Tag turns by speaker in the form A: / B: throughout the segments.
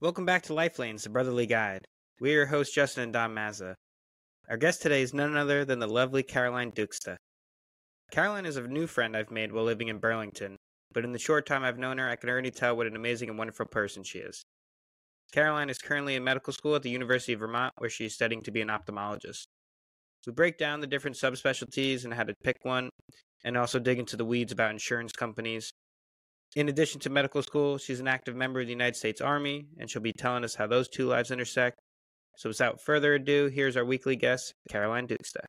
A: Welcome back to Life Lanes, the Brotherly Guide. We are your hosts, Justin and Dom Mazza. Our guest today is none other than the lovely Caroline Duxta. Caroline is a new friend I've made while living in Burlington, but in the short time I've known her, I can already tell what an amazing and wonderful person she is. Caroline is currently in medical school at the University of Vermont, where she is studying to be an ophthalmologist. We break down the different subspecialties and how to pick one, and also dig into the weeds about insurance companies. In addition to medical school, she's an active member of the United States Army, and she'll be telling us how those two lives intersect. So, without further ado, here's our weekly guest, Caroline Duxta.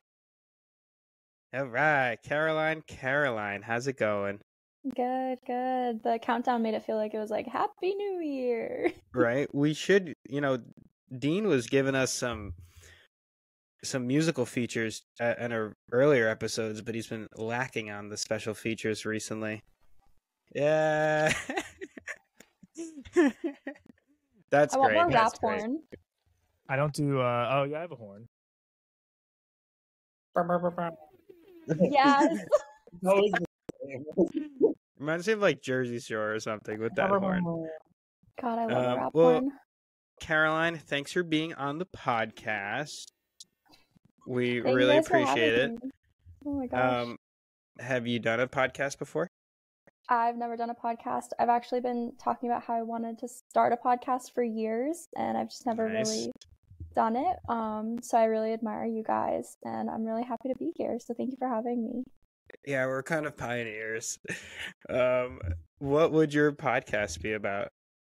A: All right, Caroline, Caroline, how's it going?
B: Good, good. The countdown made it feel like it was like Happy New Year.
A: Right? We should, you know, Dean was giving us some some musical features uh, in our earlier episodes, but he's been lacking on the special features recently. Yeah. That's
B: I want
A: great.
B: more
A: That's
B: rap
A: great.
B: horn.
C: I don't do. uh Oh yeah, I have a horn.
B: Yes.
A: Reminds me of like Jersey Shore or something with that horn.
B: God, I love
A: Um,
B: a rap
A: well-
B: horn.
A: Caroline, thanks for being on the podcast. We
B: Thank you
A: really
B: guys for
A: appreciate it.
B: having me. Oh my gosh.
A: Um, have you done a podcast before?
B: I've never done a podcast. I've actually been talking about how I wanted to start a podcast for years and I've just never
A: Nice.
B: really done it. Um, so I really admire you guys and I'm really happy to be here. So thank you for having me.
A: Yeah, we're kind of pioneers. Um, what would your podcast be about?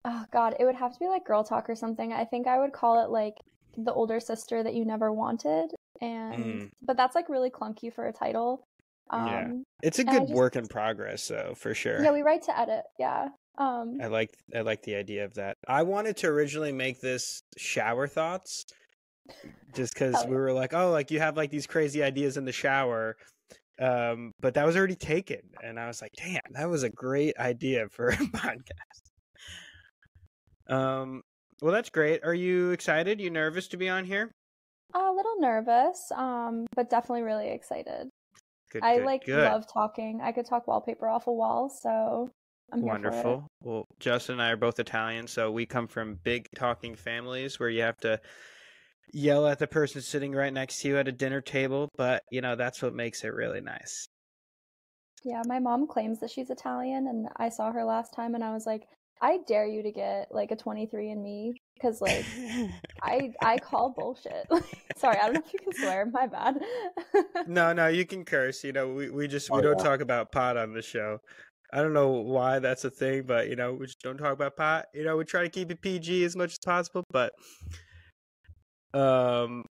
B: Oh God, it would have to be like girl talk or something. I think I would call it like the older sister that you never wanted. And
A: Mm.
B: but that's like really clunky for a title. Um
A: Yeah. It's a good
B: just-
A: work in progress, though, for sure.
B: yeah, we write to edit. Yeah. Um
A: I like I like the idea of that. I wanted to originally make this shower thoughts, just because
B: Hell
A: we were like, oh, like you have like these crazy ideas in the shower, um, but that was already taken, and I was like, damn, that was a great idea for a podcast. Um, well, that's great. Are you excited? You nervous to be on here?
B: a little nervous, um, but definitely really excited.
A: Good,
B: I
A: good,
B: like
A: good.
B: love talking. I could talk wallpaper off a wall, so I'm here for it.
A: Wonderful. Well, Justin and I are both Italian, so we come from big talking families where you have to yell at the person sitting right next to you at a dinner table, but you know, that's what makes it really nice.
B: Yeah, my mom claims that she's Italian, and I saw her last time, and I was like, I dare you to get like a 23 and me, because like I I call bullshit. Sorry, I don't know if you can swear. My bad.
A: no, no, you can curse. You know, we, we just we
D: Oh,
A: don't
D: yeah.
A: talk about pot on the show. I don't know why that's a thing, but you know, we just don't talk about pot. You know, we try to keep it PG as much as possible, but um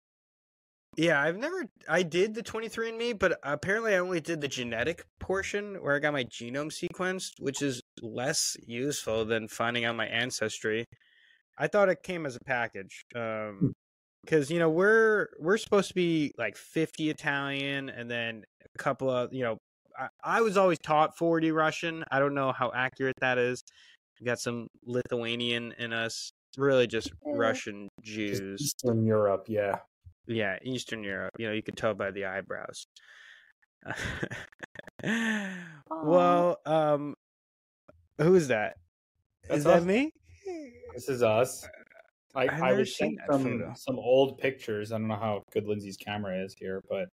A: yeah, I've never I did the 23andme, but apparently I only did the genetic portion where I got my genome sequenced, which is less useful than finding out my ancestry. I thought it came as a package. Um because you know we're we're supposed to be like 50 italian and then a couple of you know I, I was always taught 40 russian i don't know how accurate that is we got some lithuanian in us really just russian jews
D: Eastern Europe, yeah.
A: yeah eastern europe you know you can tell by the eyebrows well um who is that is
D: That's
A: that
D: us.
A: me
D: This is us. I,
A: I've
D: I was
A: seen
D: sent some
A: photo.
D: some old pictures. I don't know how good Lindsay's camera is here, but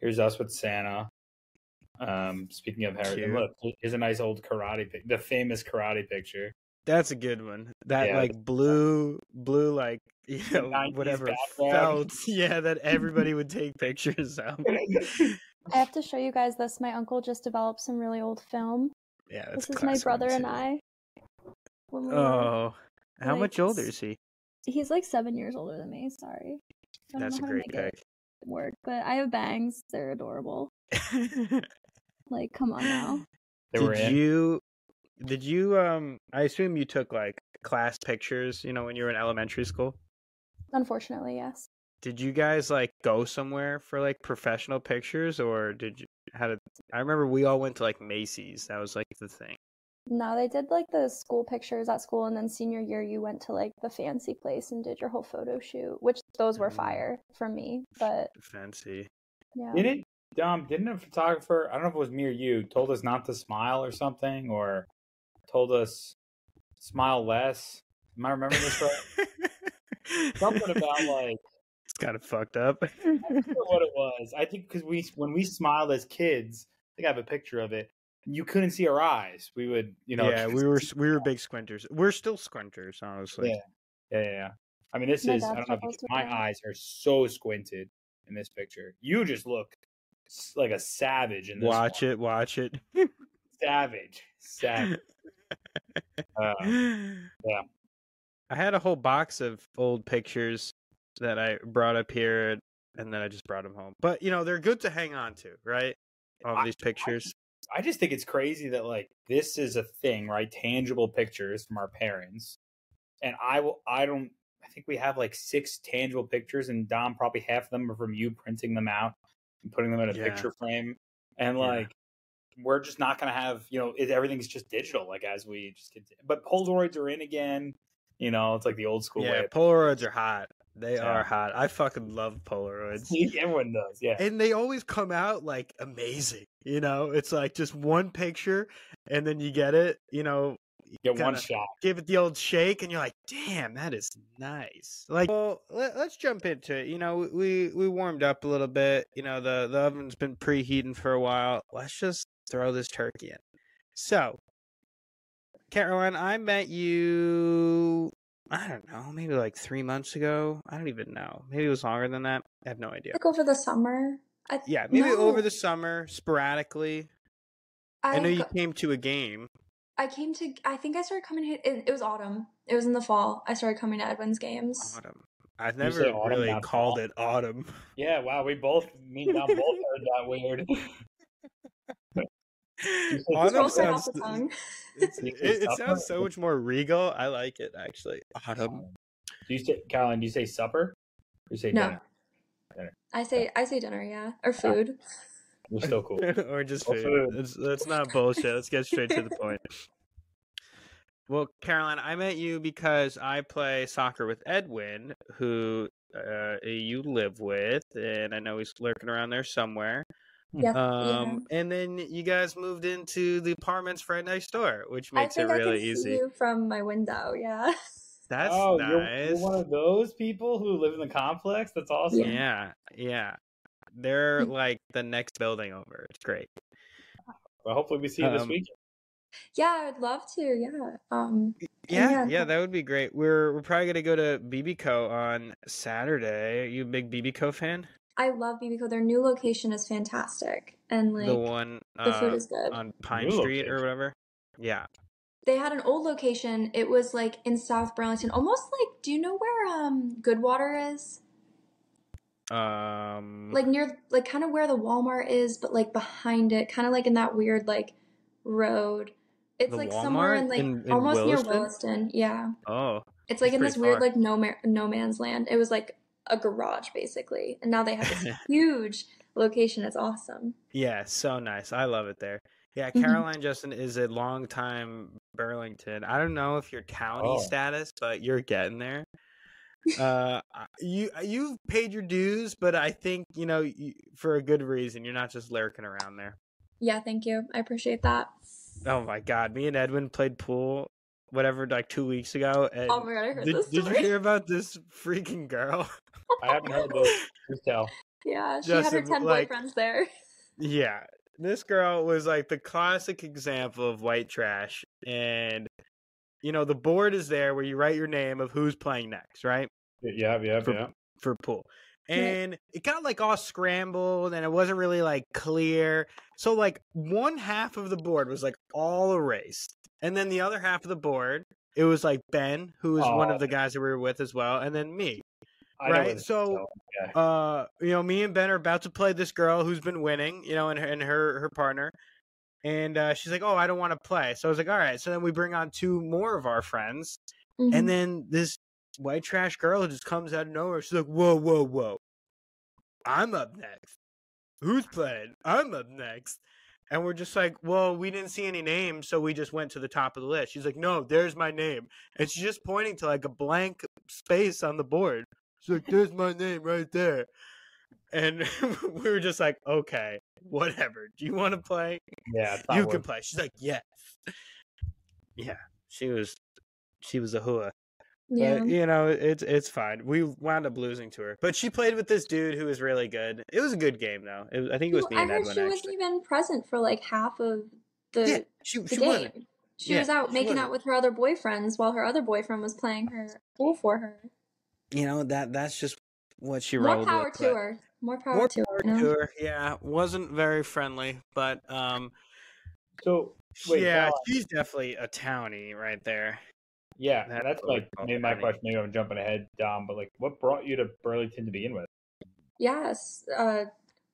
D: here's us with Santa. Um, speaking of Harry,
A: Cute.
D: look, here's a nice old karate pic, the famous karate picture.
A: That's a good one. That
D: Yeah.
A: like blue, blue like you know whatever felt. Yeah, that everybody would take pictures of.
B: I have to show you guys this. My uncle just developed some really old film.
A: Yeah, that's
B: this is my brother
A: one,
B: and. I. When we were-
A: Oh, how
B: like,
A: much older is he?
B: He's like seven years older than me. Sorry.
A: That's a
B: know how to
A: great
B: make
A: pick.
B: work, but I have bangs. They're adorable. Like, come on now.
D: They were
A: did
D: in.
A: you? Did you? Um, I assume you took like class pictures. You know, when you were in elementary school.
B: Unfortunately, yes.
A: Did you guys like go somewhere for like professional pictures, or did you? How did? I remember we all went to like Macy's. That was like the thing.
B: No, they did like the school pictures at school, and then senior year you went to like the fancy place and did your whole photo shoot, which those were
A: Mm.
B: fire for me. But
A: Fancy.
B: yeah,
D: Didn't um didn't a photographer? I don't know if it was me or you told us not to smile or something, or told us smile less. Am I remembering this right? Something about like
A: it's kind of fucked up.
D: I don't know what it was. I think because we when we smiled as kids, I think I have a picture of it. You couldn't see our eyes. We would, you know.
A: yeah, we were we were big squinters. We're still squinters, honestly.
D: Yeah. Yeah, yeah, yeah. I mean, this
B: My
D: is. I don't know if you,
B: struggles with
D: my
B: that.
D: eyes are so squinted in this picture. You just look like a savage in this.
A: Watch it, watch it.
D: it, savage, savage. Uh, yeah.
A: I had a whole box of old pictures that I brought up here, and then I just brought them home. But you know, they're good to hang on to, right? All
D: I-
A: these pictures.
D: I just think it's crazy that like this is a thing, right? Tangible pictures from our parents, and I will. I don't. I think we have like six tangible pictures, and Dom probably half of them are from you printing them out and putting them in a
A: Yeah.
D: picture frame, and
A: Yeah.
D: like we're just not gonna have you know it, everything's just digital like as we just continue. But Polaroids are in again. You know, it's like the old school
A: yeah,
D: way.
A: Polaroids are hot. They
D: Yeah.
A: are hot. I fucking love Polaroids.
D: Everyone does, yeah.
A: and they always come out like amazing. You know, it's like just one picture, and then you get it. You know,
D: Get one shot.
A: give it the old shake, and you're like, "Damn, that is nice." Like, well, let, us jump into it. You know, we we warmed up a little bit. You know, the the oven's been preheating for a while. Let's just throw this turkey in. So, Caroline, I met you. I don't know, maybe like three months ago. I don't even know. Maybe it was longer than that. I have no idea.
B: Like over the summer. I,
A: Yeah, maybe over the summer, sporadically.
B: I,
A: I know you
B: go-
A: came to a game.
B: I came to. I think I started coming. Here, it, it was autumn. It was in the fall. I started coming to Edwin's games.
A: Autumn. I've never
D: autumn,
A: really
D: not
A: called
D: fall?
A: it autumn.
D: Yeah, wow, we both me and Dom both heard that weird.
B: It
A: autumn
B: rolls off
A: sounds
B: the tongue.
A: it, it sounds so much more regal. I like it actually. Autumn.
D: Do you say Caroline? Do you say supper? Or you say
B: No.
D: dinner? Dinner.
B: I say. I say dinner. Yeah, or food.
D: We're still cool.
A: or just
D: Or
A: food.
D: food.
A: It's, that's not bullshit. Let's get straight to the point. Well, Caroline, I met you because I play soccer with Edwin, who uh, you live with, and I know he's lurking around there somewhere.
B: Yep.
A: Um, and then you guys moved into the apartments right next door, which
B: I
A: makes it
B: think I
A: really
B: can
A: easy.
B: see you from my window. Yeah.
A: That's
D: oh,
A: nice.
D: you're, you're one of those people who live in the complex. That's awesome.
A: yeah, yeah. They're like the next building over. It's great.
D: Well, hopefully we see you this
A: Um,
D: weekend.
B: Yeah, I'd love to. Yeah. Um.
A: Yeah,
B: Yeah.
A: yeah, that would be great. We're we're probably gonna go to BBCO on Saturday. Are you a big BBCO fan?
B: I love BBCO. Their new location is fantastic, and like
A: the one
B: the food
A: uh,
B: is good.
A: on Pine
D: New
A: Street or whatever. Yeah.
B: They had an old location. It was like in South Burlington, almost like. Do you know where um Goodwater is?
A: Um.
B: Like near, like kind of where the Walmart is, but like behind it, kind of like in that weird like road. It's
A: The
B: like somewhere in
A: Walmart
B: like
A: in- in
B: almost near
A: Williston?
B: Williston. Yeah,
A: oh,
B: it's like in this weird
A: far.
B: like no ma- no man's land. It was like a garage basically, and now they have this huge location. It's awesome.
A: yeah, so nice. I love it there. Yeah,
B: Mhm.
A: Caroline Justin is a longtime Burlington. I don't know if you're county
D: Oh.
A: status, but you're getting there. uh, you you've paid your dues, but I think you know you, for a good reason. You're not just lurking around there.
B: Yeah, thank you. I appreciate that.
A: Oh my god, me and Edwin played pool, whatever, like two weeks ago. And
B: Oh my god, I heard
A: did,
B: this
A: did you hear about this freaking girl?
D: I haven't heard this. Please tell.
B: Yeah, she had her
A: Justin,
B: ten
A: like-
B: boyfriends there.
A: yeah, this girl was like the classic example of white trash, and you know the board is there where you write your name of who's playing next, right?
D: Yeah, yeah,
A: For-
D: yeah.
A: for pool. And it got like all scrambled and it wasn't really like clear. So like one half of the board was like all erased. And then the other half of the board, it was like Ben, who was one
D: Oh.
A: of the guys that we were with as well, and then me.
D: I
A: Right,
D: where this
A: so-
D: Yeah.
A: Uh, you know, me and Ben are about to play this girl who's been winning, you know, and her and her, her partner. And uh, she's like, "Oh, I don't want to play." So I was like, "All right." So then we bring on two more of our friends,
B: Mhm.
A: and then this white trash girl just comes out of nowhere. She's like, "Whoa, whoa, whoa! I'm up next. Who's playing? I'm up next." And we're just like, "Well, we didn't see any names, so we just went to the top of the list." She's like, "No, there's my name," and she's just pointing to like a blank space on the board. She's like, "There's my name right there." And we were just like, "Okay, whatever. Do you want to play?
D: yeah,
A: you
D: worth
A: can play." She's like, "Yes." Yeah, she was, she was a hua.
B: Yeah.
A: But you know, it's it's fine. We wound up losing to her, but she played with this dude who was really good. It was a good game though. It was, I think it was
B: Well,
A: me
B: I
A: and
B: heard
A: Edwin
B: she wasn't even present for like half of the
A: Yeah, she
B: the
A: she
B: game.
A: wasn't.
B: She
A: Yeah,
B: was out
A: she
B: making
A: wasn't.
B: out with her other boyfriends while her other boyfriend was playing her pool for her.
A: You know that that's just what she
B: More
A: rolled
B: power
A: with.
B: to her. More power
A: More
B: to
A: power
B: her.
A: to her. Yeah, wasn't very friendly, but um,
D: So wait,
A: yeah, she's definitely a townie right there.
D: yeah,
A: That's
D: that's
A: what
D: like maybe my
A: Townie.
D: question. Maybe I'm jumping ahead, Dom, but like, what brought you to Burlington to begin with?
B: Yes. Uh,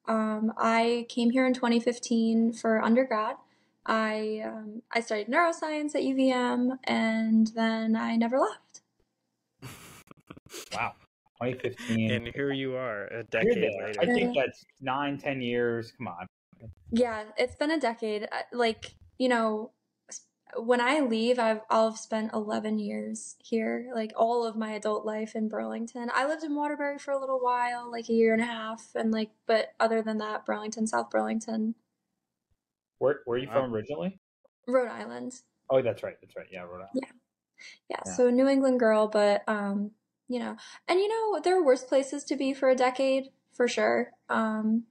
B: um, I came here in 2015 for undergrad. I um, I studied neuroscience at UVM, and then I never left.
D: Wow, 2015.
A: and here you are, a decade later.
D: I think that's nine, ten years. Come on.
B: Yeah, it's been a decade. Like you know, when I leave, I've I'll have spent 11 years here, like all of my adult life in Burlington. I lived in Waterbury for a little while, like a year and a half, and like, but other than that, Burlington, South Burlington,
D: Where where are you from originally?
B: Rhode Island.
D: Oh, that's right. That's right. Yeah, Rhode Island.
B: Yeah,
D: Yeah.
B: so New England girl, but um, you know, and you know, there are worse places to be for a decade, for sure. Um,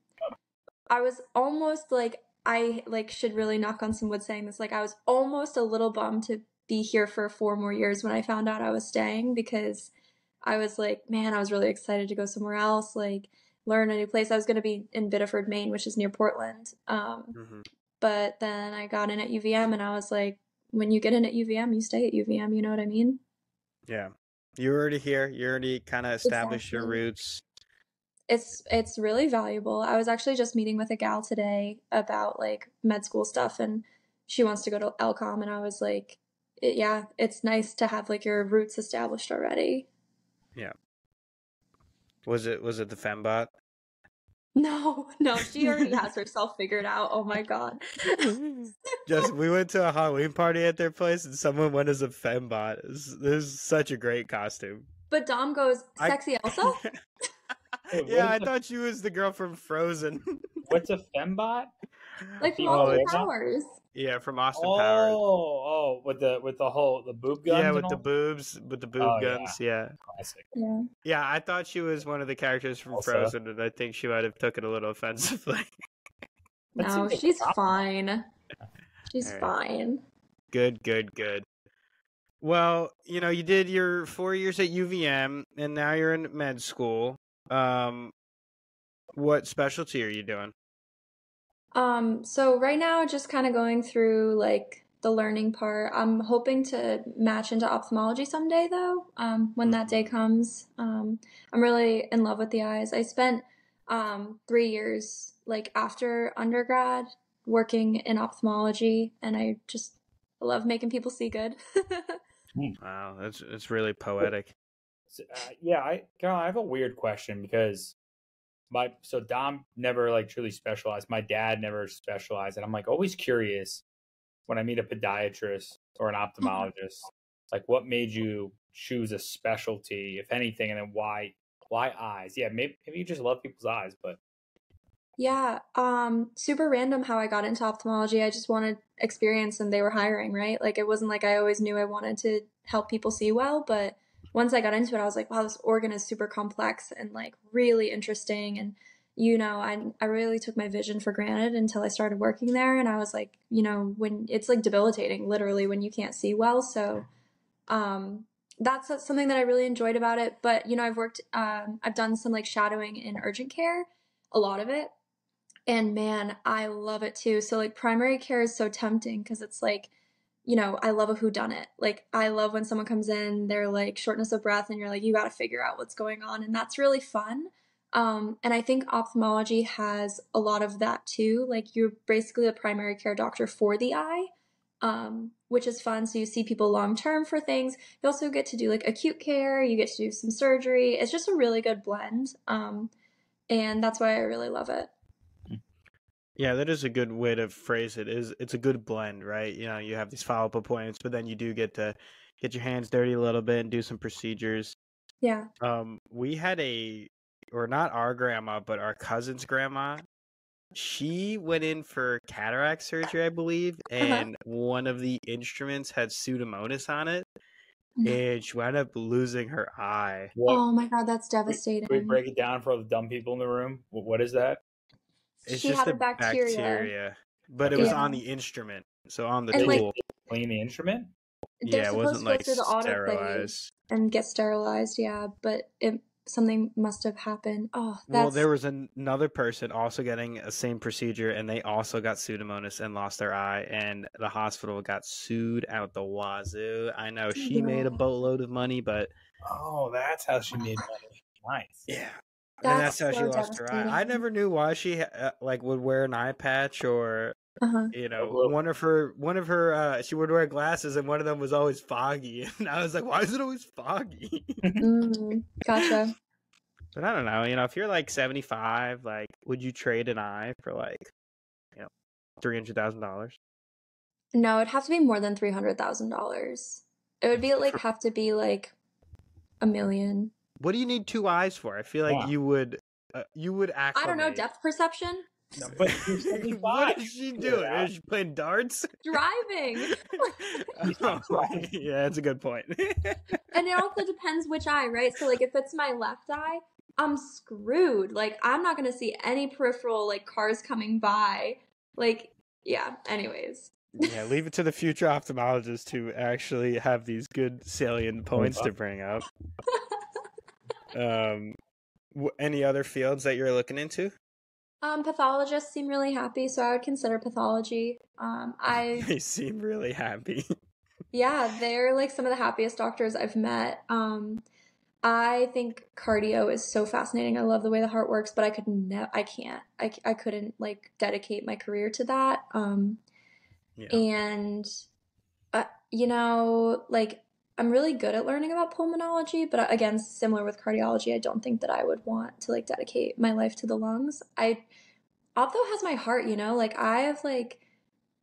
B: I was almost like I like should really knock on some wood saying this. Like I was almost a little bummed to be here for four more years when I found out I was staying because I was like, man, I was really excited to go somewhere else, like learn a new place. I was going to be in Biddeford, Maine, which is near Portland. Um,
A: Mhm.
B: but then I got in at UVM and I was like, when you get in at UVM, you stay at UVM. You know what I mean?
A: Yeah, you're already here. You already kind of established your roots.
B: It's it's really valuable. I was actually just meeting with a gal today about like med school stuff, and she wants to go to LCOM, and I was like, yeah, it's nice to have like your roots established already. Yeah.
A: Was it was it the fembot?
B: No, no, she already has herself figured out. Oh my god.
A: Just we went to a Halloween party at their place and someone went as a fembot. This is such a great costume.
B: But Dom goes,
A: I-
B: sexy Elsa?
D: Wait,
A: yeah, I thought she was the girl from Frozen.
D: What's a fembot?
B: Like from
A: Oh,
B: Austin
A: it's-
B: Powers.
A: Yeah, from Austin
D: Oh,
A: Powers.
D: oh, with the with the whole the boob guns.
A: Yeah, with the
D: all?
A: boobs, with the boob
D: Oh,
A: guns. Yeah.
D: Classic.
B: Yeah.
A: yeah, I thought she was one of the characters from
D: Elsa.
A: Frozen, and I think she might have took it a little offensively.
B: No, she's
D: a
B: fine. She's
A: Alright.
B: fine.
A: Good, good, good. Well, you know, you did your four years at UVM, and now you're in med school. Um, what specialty are you doing?
B: Um, so right now, just kind of going through like the learning part. I'm hoping to match into ophthalmology someday, though. Um, when that day comes, um, I'm really in love with the eyes. I spent um three years like after undergrad working in ophthalmology, and I just love making people see good.
A: Wow, that's it's really poetic.
D: So, uh, yeah, I Carol, I have a weird question because my so Dom never like truly specialized. My dad never specialized, and I'm like always curious when I meet a podiatrist or an ophthalmologist, like what made you choose a specialty, if anything, and then why why eyes? Yeah, maybe maybe you just love people's eyes, but
B: Yeah, um, super random how I got into ophthalmology. I just wanted experience and they were hiring, right? Like it wasn't like I always knew I wanted to help people see well, but once I got into it, I was like, wow, this organ is super complex and like really interesting. And, you know, I, I really took my vision for granted until I started working there. And I was like, you know, when it's like debilitating, literally, when you can't see well. So, um, that's something that I really enjoyed about it. But, you know, I've worked, um, I've done some like shadowing in urgent care, a lot of it. And man, I love it too. So like primary care is so tempting because it's like, you know, I love a who done it. Like I love when someone comes in, they're like shortness of breath and you're like, you got to figure out what's going on. And that's really fun. Um, and I think ophthalmology has a lot of that too. Like you're basically a primary care doctor for the eye, um, which is fun. So you see people long term for things. You also get to do like acute care. You get to do some surgery. It's just a really good blend. Um, and that's why I really love it.
A: Yeah, that is a good way to phrase it. Is it's a good blend, right? You know, you have these follow up appointments, but then you do get to get your hands dirty a little bit and do some procedures.
B: Yeah.
A: Um, we had a, or not our grandma, but our cousin's grandma. She went in for cataract surgery, I believe, and one of the instruments had pseudomonas on it. and she wound up losing her eye.
D: What,
B: Oh my god, that's
D: can we
B: devastating.
D: break it down for all the dumb people in the room? What, what is that?
A: It's
B: she
A: just
B: had
A: a
B: a bacteria.
A: bacteria, but it was
B: Yeah.
A: on the instrument, so on the
B: And, like,
A: tool.
D: Clean the instrument?
A: Yeah, it wasn't
B: to go
A: like
B: the autoclave.
A: sterilized.
B: and get sterilized. Yeah, but it something must have happened. Oh, that's
A: Well, there was an- another person also getting a same procedure, and they also got pseudomonas and lost their eye, and the hospital got sued out the wazoo. I know she made a boatload of money, but
D: Oh, that's how she made money. Nice.
A: yeah, and that's
B: That's
A: how she lost her eye. I never knew why she uh, like would wear an eye patch or
B: uh-huh.
A: you know one of her one of her uh, she would wear glasses, and one of them was always foggy, and I was like, why is it always foggy?
B: mm, gotcha.
A: But I don't know. You know, if you're like 75, like, would you trade an eye for like, you know, three hundred thousand dollars?
B: No, it'd have to be more than three hundred thousand dollars. It would be like have to be like a million.
A: What do you need two eyes for? I feel like
D: Yeah.
A: you would, uh, you would act.
B: I don't know depth perception.
D: No, but you're 75.
A: what is she
D: You can do
A: doing?
D: that.
A: Is she playing darts?
B: Driving.
A: Oh, yeah, that's a good point.
B: And it also depends which eye, right? So like if it's my left eye, I'm screwed. Like I'm not gonna see any peripheral like cars coming by. Like yeah. Anyways.
A: yeah, leave it to the future ophthalmologist to actually have these good salient points to bring up. Um, w- any other fields that you're looking into?
B: Um, pathologists seem really happy, so I would consider pathology. Um, I
A: They seem really happy.
B: yeah, they're like some of the happiest doctors I've met. Um, I think cardio is so fascinating. I love the way the heart works, but I could never, I can't, I, I couldn't like dedicate my career to that. Um,
A: Yeah.
B: and uh, you know like i'm really good at learning about pulmonology but again similar with cardiology i don't think that i would want to like dedicate my life to the lungs i optho has my heart you know like i have like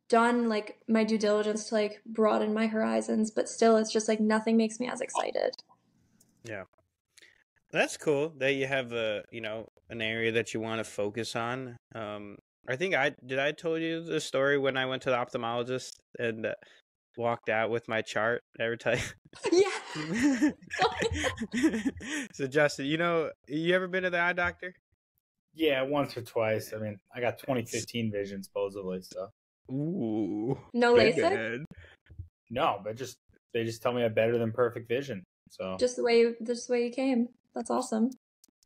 B: done like my due diligence to like broaden my horizons but still it's just like nothing makes me as excited Yeah.
A: That's cool that you have a you know an area that you want to focus on. Um, I think I did. I told you the story when I went to the ophthalmologist and uh, walked out with my chart. Ever tell you?
B: yeah
A: you? so Justin, you know, you ever been to the eye doctor?
D: Yeah, once or twice. I mean, I got 2015 vision supposedly, so
A: Ooh,
B: no
A: big
B: lasik
A: head.
D: no, but just they just tell me I have better than perfect vision. So
B: just the way you, just the way you came that's awesome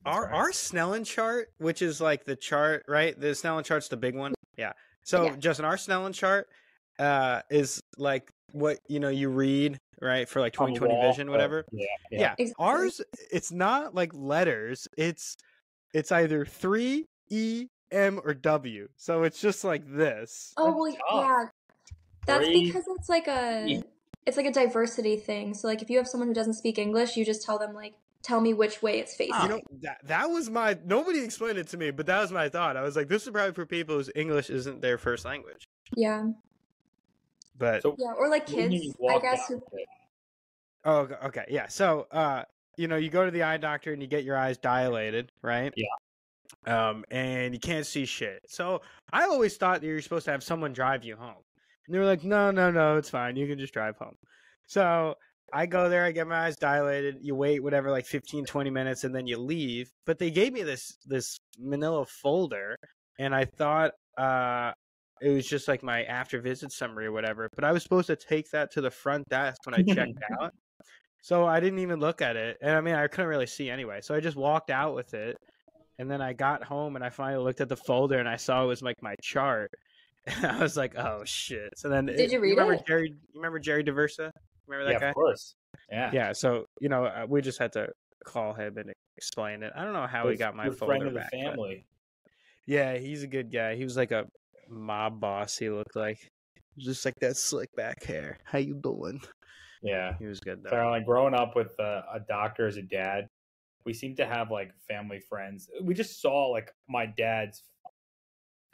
A: Our
D: right.
A: our Snellen chart, which is like the chart, right? The Snellen chart's the big one. Yeah. So
B: Yeah.
A: Justin, our Snellen chart uh is like what you know you read right for like 2020
D: wall,
A: vision,
D: oh,
A: whatever.
D: Yeah,
A: Yeah.
D: yeah.
B: Exactly.
A: Ours, it's not like letters. It's it's either three E M or W. So it's just like this.
B: Oh well, yeah. That's
D: Three-
B: because it's like a it's like a diversity thing. So like if you have someone who doesn't speak English, you just tell them like tell me which way it's facing.
A: You know that that was my nobody explained it to me, but that was my thought. I was like, this is probably for people whose English isn't their first language.
B: yeah.
A: But
D: So
B: Yeah, or like
D: what do you mean
B: kids, I guess. who-
A: Oh, okay, okay, yeah. So, uh, you know, you go to the eye doctor and you get your eyes dilated, right?
D: Yeah.
A: Um, and you can't see shit. So I always thought that you're supposed to have someone drive you home. And they were like, no, no, no, it's fine. You can just drive home. So I go there, I get my eyes dilated. You wait, whatever, like 15, 20 minutes, and then you leave. But they gave me this this manila folder, and I thought uh, it was just like my after visit summary or whatever. But I was supposed to take that to the front desk when I checked out. So I didn't even look at it. And I mean, I couldn't really see anyway. So I just walked out with it. And then I got home and I finally looked at the folder and I saw it was like my chart. And I was like, oh shit. So then
B: Did you read
A: remember
B: it?
A: Jerry you remember Jerry Diversa? Remember that
D: Yeah,
A: guy?
D: of course. Yeah.
A: Yeah, so you know, uh, we just had to call him and explain it. I don't know how he got my
D: good
A: folder
D: friend of the
A: back. but-
D: family.
A: Yeah, he's a good guy. He was like a mob boss. He looked like just like that slick back hair. How you doing?
D: Yeah.
A: He was good though.
D: So like growing up with a, a doctor as a dad, we seem to have like family friends. We just saw like my dad's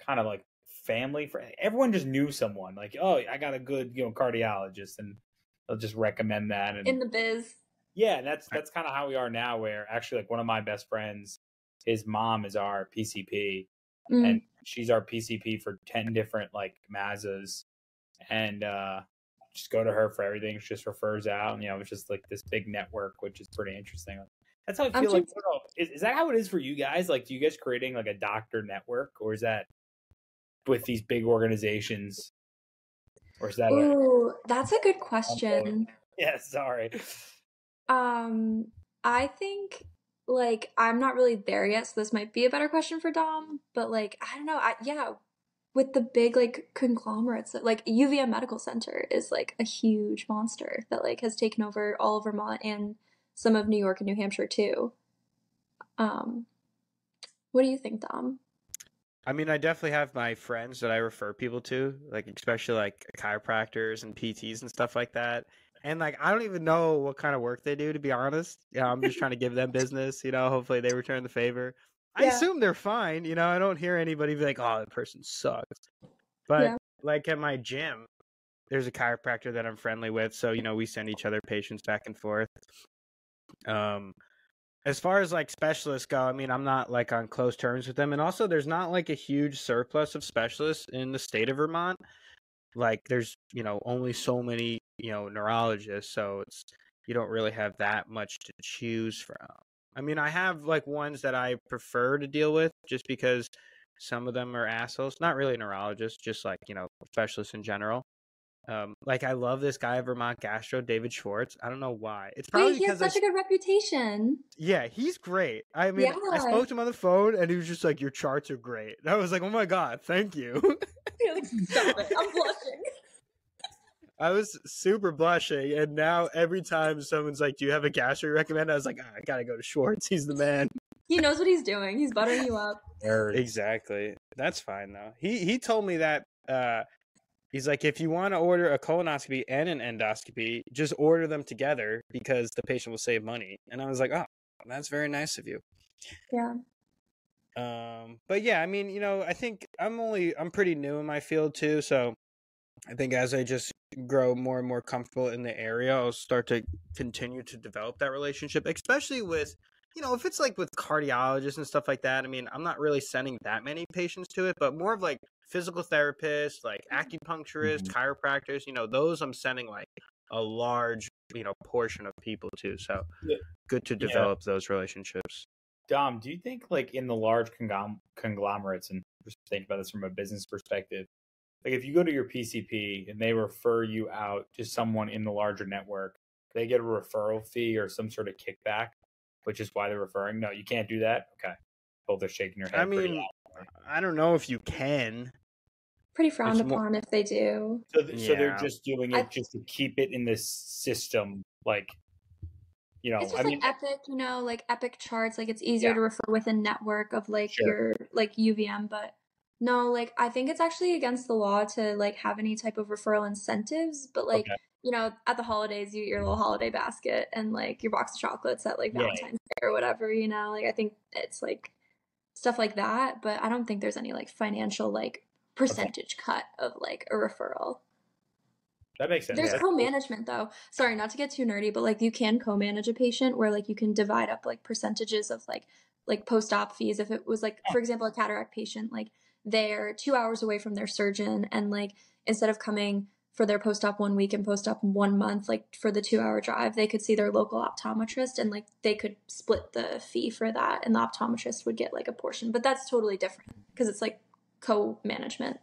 D: kind of like family friend. Everyone just knew someone. Like, oh, I got a good you know cardiologist, and they'll just recommend that. And
B: in the biz.
D: yeah, and that's that's kind of how we are now. Where actually, like one of my best friends, his mom is our PCP,
B: Mm.
D: and she's our PCP for 10 different like Mazzas. And uh just go to her for everything. She just refers out, and you know, it's just like this big network, which is pretty interesting. That's how I feel like.
E: just-
D: I don't know, Is, is that how it is for you guys? Like, do you guys creating like a doctor network, or is that with these big organizations, or is that? A,
B: that's a good question.
D: yeah, sorry.
B: Um, I think like I'm not really there yet, so this might be a better question for Dom. But like I don't know, I, yeah, with the big like conglomerates, like UVM Medical Center is like a huge monster that like has taken over all of Vermont and some of New York and New Hampshire too. Um, what do you think, Dom?
A: I mean, I definitely have my friends that I refer people to, like especially like chiropractors and PTs and stuff like that. And like, I don't even know what kind of work they do, to be honest. Yeah, I'm just trying to give them business. You know, hopefully they return the favor. I
B: Yeah.
A: assume they're fine. You know, I don't hear anybody be like, "Oh, that person sucks." But
B: Yeah.
A: like at my gym, there's a chiropractor that I'm friendly with, so you know we send each other patients back and forth. Um, as far as like specialists go, I mean, I'm not like on close terms with them, and also there's not like a huge surplus of specialists in the state of Vermont. Like, there's you know only so many you know neurologists, so it's you don't really have that much to choose from. I mean, I have like ones that I prefer to deal with just because some of them are assholes. Not really neurologists, just like you know specialists in general. Um, like I love this guy at Vermont Gastro, David Schwartz. I don't know why. It's probably
B: Wait, he has such a good reputation.
A: yeah, he's great. I mean, I spoke to him on the phone, and he was just like, "Your charts are great." And I was like, "Oh my god, thank you."
B: Like, Stop it! I'm blushing.
A: I was super blushing, and now every time someone's like, "Do you have a gas you recommend?" I was like, ah, "I gotta go to Schwartz. He's the man."
B: He knows what he's doing. He's buttering you up.
A: Exactly. That's fine though. He he told me that uh, he's like, if you want to order a colonoscopy and an endoscopy, just order them together because the patient will save money. And I was like, oh, that's very nice of you.
B: Yeah.
A: Um, but yeah, I mean, you know, I think I'm only I'm pretty new in my field too, so I think as I just grow more and more comfortable in the area, I'll start to continue to develop that relationship, especially with you know, if it's like with cardiologists and stuff like that, I mean, I'm not really sending that many patients to it, but more of like physical therapists, like acupuncturists, mm-hmm. chiropractors, you know, those I'm sending like a large, you know, portion of people to. So
D: Yeah.
A: good to
D: Yeah.
A: develop those relationships.
D: Dom, do you think like in the large conglom- conglomerates, and think about this from a business perspective, like if you go to your PCP and they refer you out to someone in the larger network, they get a referral fee or some sort of kickback, which is why they're referring. No, you can't do that. Okay, both are shaking their head.
A: I mean,
D: loud.
A: I don't know if you can.
B: Pretty frowned
A: It's more-
B: upon if they do.
D: so, th- so they're just doing
B: I-
D: it just to keep it in this system, like you know.
B: It's
D: I
B: just
D: mean,
B: like Epic, you know, like Epic charts. Like it's easier
D: Yeah.
B: to refer with a network of like
D: Sure.
B: your like UVM, but no, like I think it's actually against the law to like have any type of referral incentives. But like
D: Okay.
B: you know, at the holidays, you your little holiday basket and like your box of chocolates at like
D: Yeah.
B: Valentine's Day or whatever. You know, like I think it's like stuff like that. But I don't think there's any like financial like percentage cut of like a referral.
D: that makes sense.
B: There's
D: That's
B: co-management though. Sorry, not to get too nerdy, but like you can co manage a patient where like you can divide up like percentages of like like post op fees. If it was like, for example, a cataract patient, like they're two hours away from their surgeon and like instead of coming for their post op one week and post op one month, like for the two hour drive, they could see their local optometrist and like they could split the fee for that and the optometrist would get like a portion. But that's totally different because it's like co management.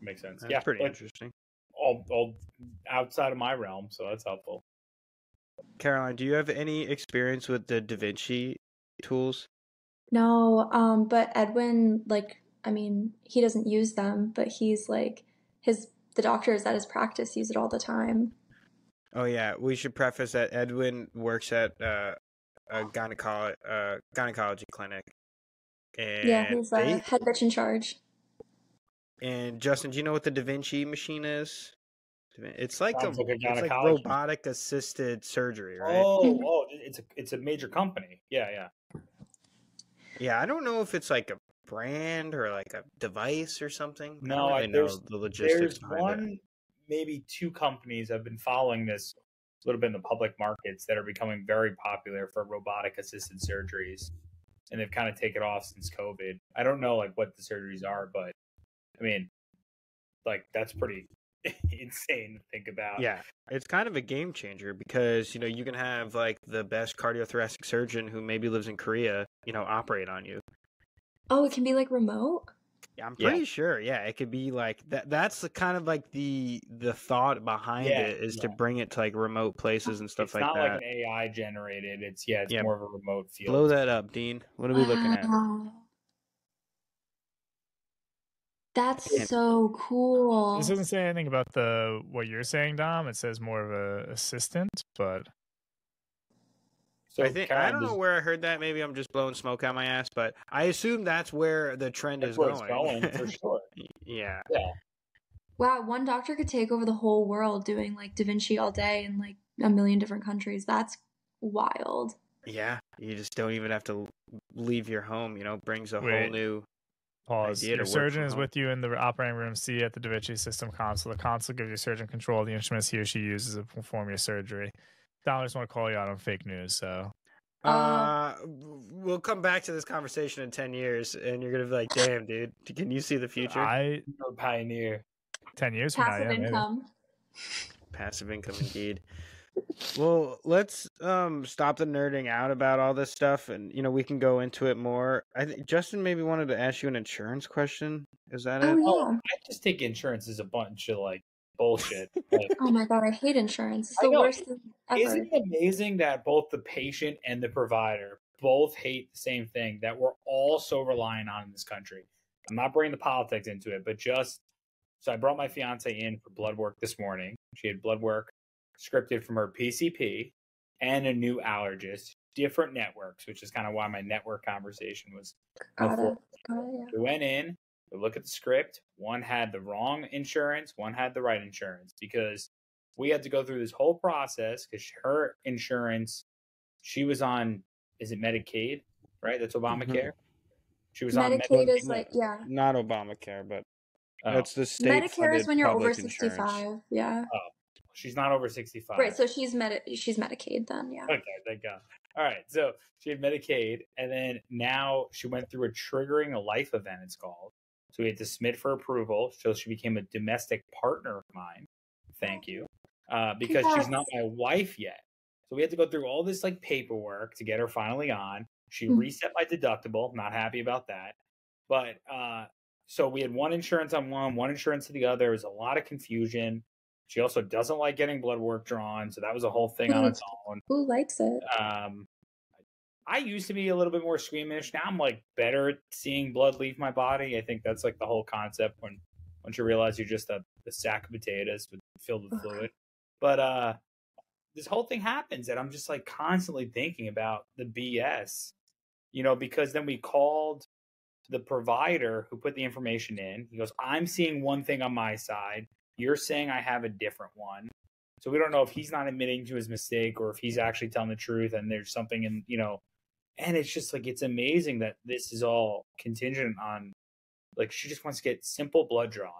D: Makes sense.
A: That's
D: yeah,
A: pretty
D: but
A: interesting.
D: all all outside of my realm, so that's helpful.
A: Caroline, do you have any experience with the Da Vinci tools?
B: No, um, but Edwin, like, I mean, he doesn't use them, but he's like, his, the doctors at his practice use it all the time.
A: Oh yeah, we should preface that Edwin works at uh, a gynecology uh, gynecology clinic. And
B: yeah, he's uh,
A: they-
B: head bitch in charge.
A: and Justin, do you know what the Da Vinci machine is? It's like a,
D: like a
A: it's like robotic assisted surgery, right?
D: Oh, oh, it's a it's a major company. Yeah, yeah.
A: Yeah, I don't know if it's like a brand or like a device or something.
D: No, I-
A: really know
D: there's-
A: the logistics
D: There's one,
A: it.
D: maybe two companies I've been following this a little bit in the public markets that are becoming very popular for robotic assisted surgeries, and they've kind of taken off since COVID. I don't know like what the surgeries are, but I mean, like that's pretty insane to think about.
A: Yeah, it's kind of a game changer because you know you can have like the best cardiothoracic surgeon who maybe lives in Korea, you know, operate on you.
B: Oh, it can be like remote.
A: Yeah, I'm
D: Yeah.
A: pretty sure. Yeah, it could be like that. That's the kind of like the the thought behind
D: Yeah,
A: it is to bring it to like remote places and stuff
D: it's
A: like that.
D: It's not like an AI generated. It's yeah, it's
A: Yeah.
D: more of a remote field.
A: Blow that up, Dean. What are we looking at?
B: Wow. That's
A: Yeah.
B: so cool.
C: This doesn't say anything about the what you're saying, Dom. It says more of a assistant, but
D: So
A: I think I don't know where I heard that. Maybe I'm just blowing smoke out my ass, but I assume that's where the trend
D: that's
A: is
D: where
A: going.
D: it's going for sure.
A: yeah.
D: Yeah.
B: Wow, one doctor could take over the whole world doing like Da Vinci all day in like a million different countries. That's wild.
A: Yeah, you just don't even have to leave your home. You know, brings a whole new.
C: Pause. Your
A: work
C: surgeon is with you in the operating room C at the Da Vinci System console. The console gives your surgeon control of the instruments he or she uses to perform your surgery. Dom, I just want to call you out on fake news. So
B: Uh,
A: Uh, we'll come back to this conversation in ten years, and you're gonna be like, "Damn, dude, can you see the future?"
C: I
D: You're a pioneer.
C: ten years from now,
B: Passive
C: yeah, maybe.
B: income.
A: Passive income, indeed. Well, let's um stop the nerding out about all this stuff, and you know we can go into it more. I think Justin maybe wanted to ask you an insurance question. Is that it?
B: Oh yeah.
D: I just think insurance is a bunch of like bullshit. Like,
B: Oh my god, I hate insurance. It's the worst thing ever.
D: Isn't it amazing that both the patient and the provider both hate the same thing that we're all so reliant on in this country? I'm not bringing the politics into it, but just so I brought my fiance in for blood work this morning. She had blood work scripted from her PCP and a new allergist, different networks, which is kind of why my network conversation was
B: Got it. Got it, yeah.
D: We went in, we look at the script. One had the wrong insurance, one had the right insurance because we had to go through this whole process because her insurance, she was on, is it Medicaid? Right? That's mm-hmm. Obamacare. She was on
B: Medicaid
D: Medicaid.
B: is like yeah.
A: Not Obamacare, but
D: Oh,
A: that's the state.
B: Medicare is when you're over sixty-five.
A: insurance.
B: five. Yeah. Oh.
D: She's not over 65.
B: Right, so she's med she's Medicaid then, yeah.
D: Okay, thank God. All right, so she had Medicaid, and then now she went through a triggering a life event. It's called. So we had to submit for approval. So she became a domestic partner of mine. Thank you, uh, because she's not my wife yet. So we had to go through all this like paperwork to get her finally on. She
B: Mhm.
D: reset my deductible. Not happy about that, but uh, so we had one insurance on one, one insurance to the other. There was a lot of confusion. She also doesn't like getting blood work drawn, so that was a whole thing on its own.
B: Who likes it?
D: Um, I used to be a little bit more squeamish. Now I'm like better at seeing blood leave my body. I think that's like the whole concept when once you realize you're just a, a sack of potatoes with, filled with fluid. But uh, this whole thing happens, and I'm just like constantly thinking about the BS, you know, because then we called the provider who put the information in. He goes, "I'm seeing one thing on my side. You're saying I have a different one." So we don't know if he's not admitting to his mistake or if he's actually telling the truth and there's something in, you know, and it's just like it's amazing that this is all contingent on like she just wants to get simple blood drawn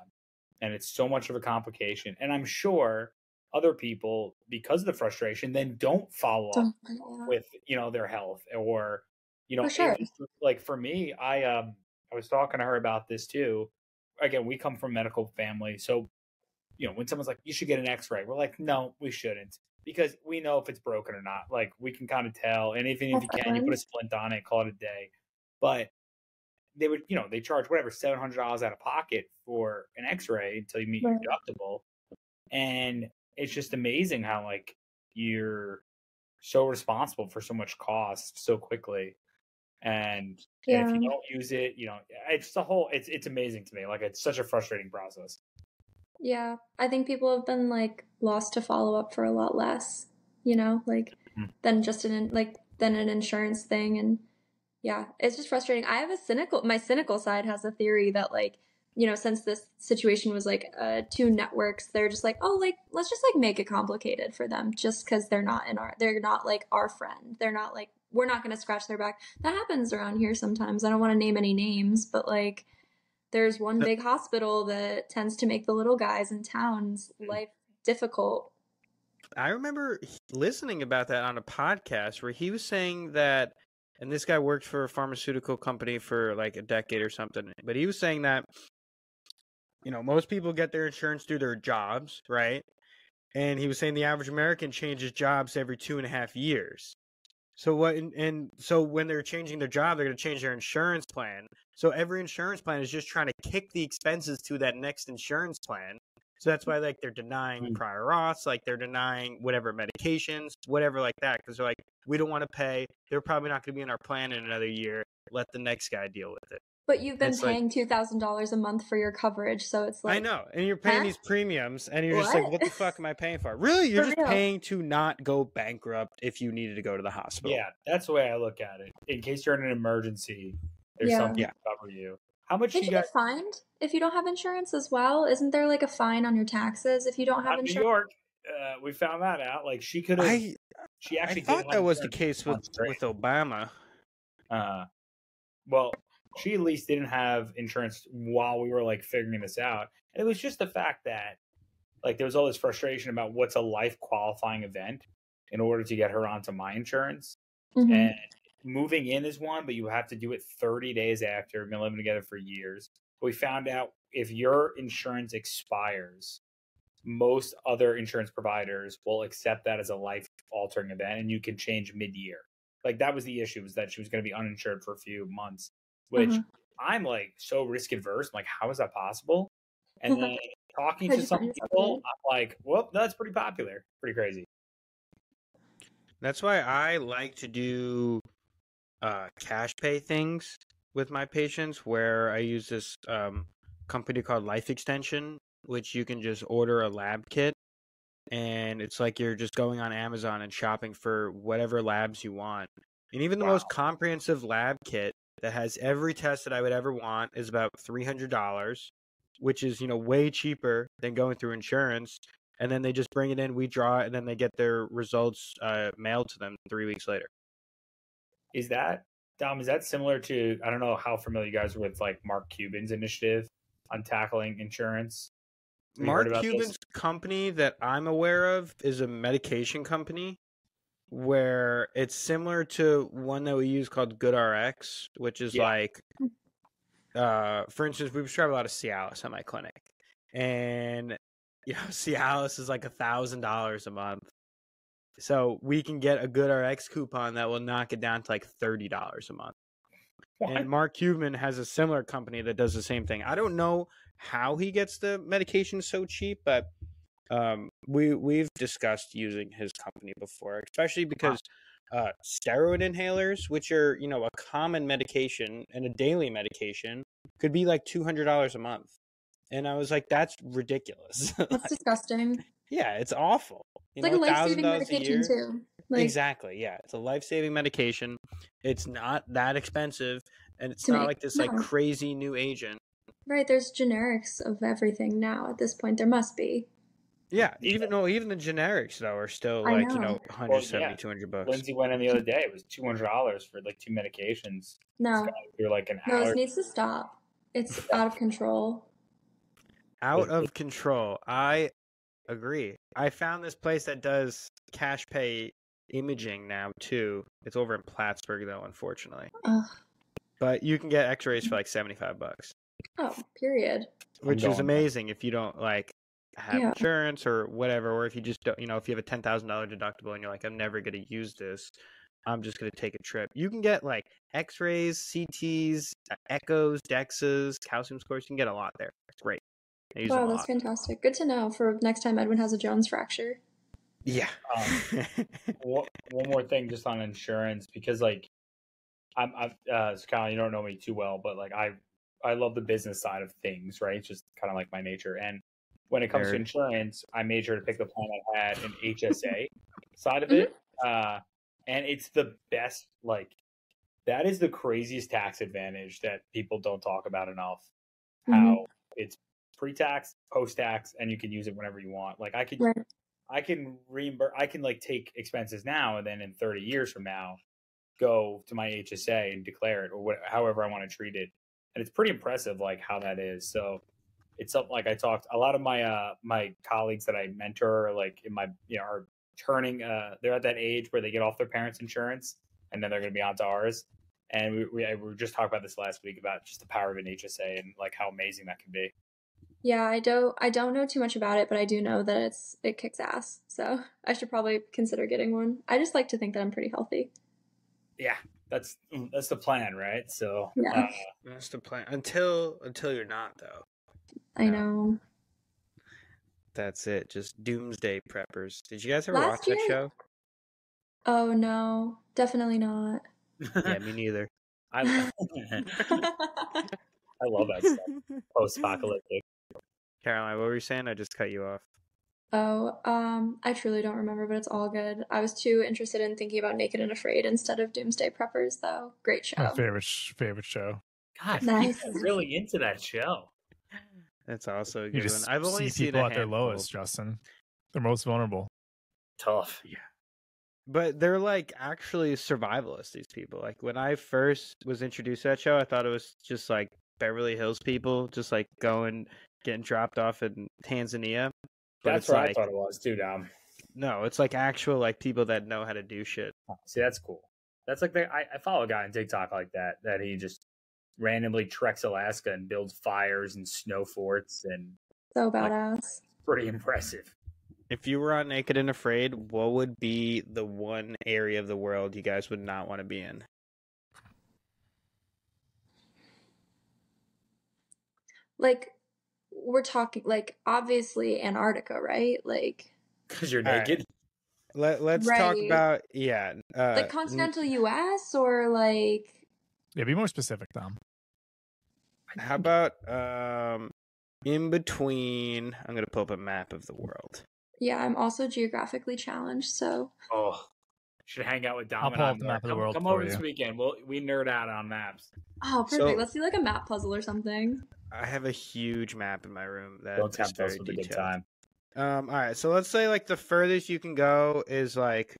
D: and it's so much of a complication. And I'm sure other people because of the frustration then don't follow up
B: Don't- yeah.
D: with you know their health or you know
B: For sure.
D: like for me i um i was talking to her about this too again we come from medical family so you know when someone's like you should get an x-ray we're like no we shouldn't because we know if it's broken or not like we can kind of tell and even if you can you put a splint on it call it a day but they would you know they charge whatever $700 out of pocket for an x-ray until you meet
B: Right.
D: your deductible and it's just amazing how like you're so responsible for so much cost so quickly and, and if you don't use it you know it's the whole it's it's amazing to me like it's such a frustrating process
B: Yeah, I think people have been like lost to follow up for a lot less, you know, like
D: Mhm.
B: than just an like than an insurance thing and yeah, it's just frustrating. I have a cynical my cynical side has a theory that like, you know, since this situation was like uh two networks, they're just like, "Oh, like let's just like make it complicated for them just cuz they're not in our they're not like our friend. They're not like we're not going to scratch their back." That happens around here sometimes. I don't want to name any names, but like there's one big hospital that tends to make the little guys in towns mm. life difficult.
A: I remember listening about that on a podcast where he was saying that, and this guy worked for a pharmaceutical company for like a decade or something, but he was saying that you know, most people get their insurance through their jobs, right? And he was saying the average American changes jobs every two and a half years. So what? And, and so when they're changing their job, they're going to change their insurance plan. So every insurance plan is just trying to kick the expenses to that next insurance plan. So that's why like they're denying
D: Mm.
A: prior auths, like they're denying whatever medications, whatever like that, because they're like, we don't want to pay. They're probably not going to be in our plan in another year. Let the next guy deal with it.
B: But you've been
A: It's like-
B: paying two thousand dollars a month for your coverage, so it's like
A: I know, and you're paying
B: Huh?
A: these premiums, and you're just like,
B: What?
A: what the fuck am I paying for? Really, you're
B: For
A: just
B: real.
A: paying to not go bankrupt if you needed to go to the hospital.
D: Yeah, that's the way I look at it. In case you're in an emergency, there's
B: Yeah.
D: something
A: Yeah.
D: to cover you. How much
B: Did
D: you
B: you
D: got?
B: get fined if you don't have insurance as well? Isn't there like a fine on your taxes if you don't have
D: Not New
B: insurance?
D: York. Uh, we found that out. Like she could have.
A: I
D: She
A: I thought that was the case with with Obama.
D: Uh, well, she at least didn't have insurance while we were like figuring this out. And it was just the fact that like there was all this frustration about what's a life qualifying event in order to get her onto my insurance.
B: Mhm.
D: And moving in is one, but you have to do it 30 days after. We've been living together for years. We found out if your insurance expires, most other insurance providers will accept that as a life altering event and you can change mid year. Like that was the issue was that she was going to be uninsured for a few months, which
B: Mhm.
D: I'm like so risk adverse. I'm like, how is that possible? And then talking to some people. I'm like, well, that's pretty popular. Pretty crazy.
A: That's why I like to do uh, cash pay things with my patients, where I use this um, company called Life Extension, which you can just order a lab kit, and it's like you're just going on Amazon and shopping for whatever labs you want. And even the most comprehensive lab kit that has every test that I would ever want is about three hundred dollars, which is you know way cheaper than going through insurance and then they just bring it in, we draw it, and then they get their results uh, mailed to them three weeks later.
D: Is that Dom? Is that similar to? I don't know how familiar you guys are with like Mark Cuban's initiative on tackling insurance. Have
A: Mark
D: about this?
A: Cuban's company that I'm aware of is a medication company where it's similar to one that we use called GoodRx, which is
D: Yeah.
A: like, uh, for instance, we prescribe a lot of Cialis at my clinic, and you know, Cialis is like a thousand dollars a month. So we can get a GoodRx coupon that will knock it down to like thirty dollars a month.
D: What?
A: And Mark Cuban has a similar company that does the same thing. I don't know how he gets the medication so cheap, but um, we we've discussed using his company before, especially because uh, steroid inhalers, which are you know a common medication and a daily medication, could be like two hundred dollars a month. And I was like, that's ridiculous.
B: That's disgusting.
A: Yeah, it's awful. You
B: It's like a life saving medication too. Like
A: exactly. Yeah, it's a life saving medication. It's not that expensive, and it's not
B: make-
A: like this like crazy new agent.
B: right, there's generics of everything now at this point. There must be.
A: Yeah, even no, even the generics though are still
B: I
A: like you
B: know.
A: know 170,
D: yeah.
A: 200 bucks.
D: Lindsay went in the other day. It was two hundred dollars for like two medications.
B: No.
D: You're like an
B: No,
D: hour.
B: this needs to stop. It's out of control.
A: Out of control. I agree. I found this place that does cash pay imaging now too. It's over in Plattsburgh though, unfortunately.
B: Ugh.
A: But you can get X-rays for like 75 bucks,
B: Oh, period.
A: Which is amazing if you don't like have
B: Yeah.
A: insurance or whatever, or if you just don't, you know, if you have a ten thousand dollar deductible and you're like, I'm never gonna use this. I'm just gonna take a trip. You can get like X-rays, CTs, uh, echoes, DEXAs, calcium scores. You can get a lot there. It's great. I use
B: Wow,
A: them a
B: that's fantastic. Good to know for next time Edwin has a Jones fracture.
A: Yeah.
D: Um, one, one more thing just on insurance because like I'm I've uh so Kyle, you don't know me too well, but like I I love the business side of things, right? It's just kind of like my nature. And when it comes to insurance, I made sure to pick the plan I had an HSA side of it. Uh and it's the best like that is the craziest tax advantage that people don't talk about enough. How it's pre-tax, post-tax, and you can use it whenever you want. Like I could
B: Right.
D: I can reimburse. I can like take expenses now, and then in 30 years from now, go to my HSA and declare it, or what, however I want to treat it. And it's pretty impressive, like how that is. So it's something like I talked. A lot of my uh my colleagues that I mentor, like in my you know, are turning. Uh, they're at that age where they get off their parents' insurance, and then they're going to be onto ours. And we, we we were just talking about this last week about just the power of an HSA and like how amazing that can be.
B: Yeah, I don't I don't know too much about it, but I do know that it's it kicks ass. So I should probably consider getting one. I just like to think that I'm pretty healthy.
D: Yeah, that's that's the plan, right? So
B: Yeah.
D: uh,
A: That's the plan. Until until you're not though.
B: I
A: Yeah.
B: know.
A: That's it. Just doomsday preppers. Did you guys ever
B: Last
A: watch that show?
B: Oh no, definitely not.
A: Yeah, me neither.
D: I I love that stuff. Post apocalyptic.
A: Caroline, what were you saying? I just cut you off.
B: oh, um, I truly don't remember, but it's all good. I was too interested in thinking about Naked and Afraid instead of Doomsday Preppers, though. Great
C: My
B: show.
C: favorite sh- favorite show.
D: God,
B: Nice.
D: people really into that show.
A: That's also a
C: You
A: good
C: just
A: one. I've only
C: see
A: seen
C: people
A: a
C: at their lowest, Justin. They're most vulnerable.
D: Tough. Yeah.
A: But they're like actually survivalists, these people. Like when I first was introduced to that show, I thought it was just like Beverly Hills people just like going getting dropped off in Tanzania. But
D: That's
A: it's
D: what
A: like
D: I thought it was too, Dom.
A: no, it's like actual like people that know how to do shit.
D: Oh, see, that's cool. That's like the, I, I follow a guy on TikTok like that that he just randomly treks Alaska and builds fires and snow forts and
B: So badass.
D: pretty impressive.
A: If you were on Naked and Afraid, what would be the one area of the world you guys would not want to be in?
B: Like, we're talking, like, obviously Antarctica, right? Like,
D: Because you're
A: All right.
D: naked.
A: Let Let's talk about yeah. Uh,
B: like continental US or like
C: Yeah, be more specific, Tom.
A: How about um, in between? I'm gonna pull up a map of the world.
B: yeah, I'm also geographically challenged, so
D: Oh, should hang out with Dom.
C: I'll pull
D: I
C: up the map of the
D: Come-
C: world
D: Come
C: for
D: over this
C: you.
D: weekend. We'll we nerd out on maps.
B: oh perfect.
A: So-
B: Let's do like a map puzzle or something.
A: I have a huge map in my room that
D: Don't
A: is
D: tempt us
A: very
D: with a good time.
A: Um, all right, so let's say like the furthest you can go is like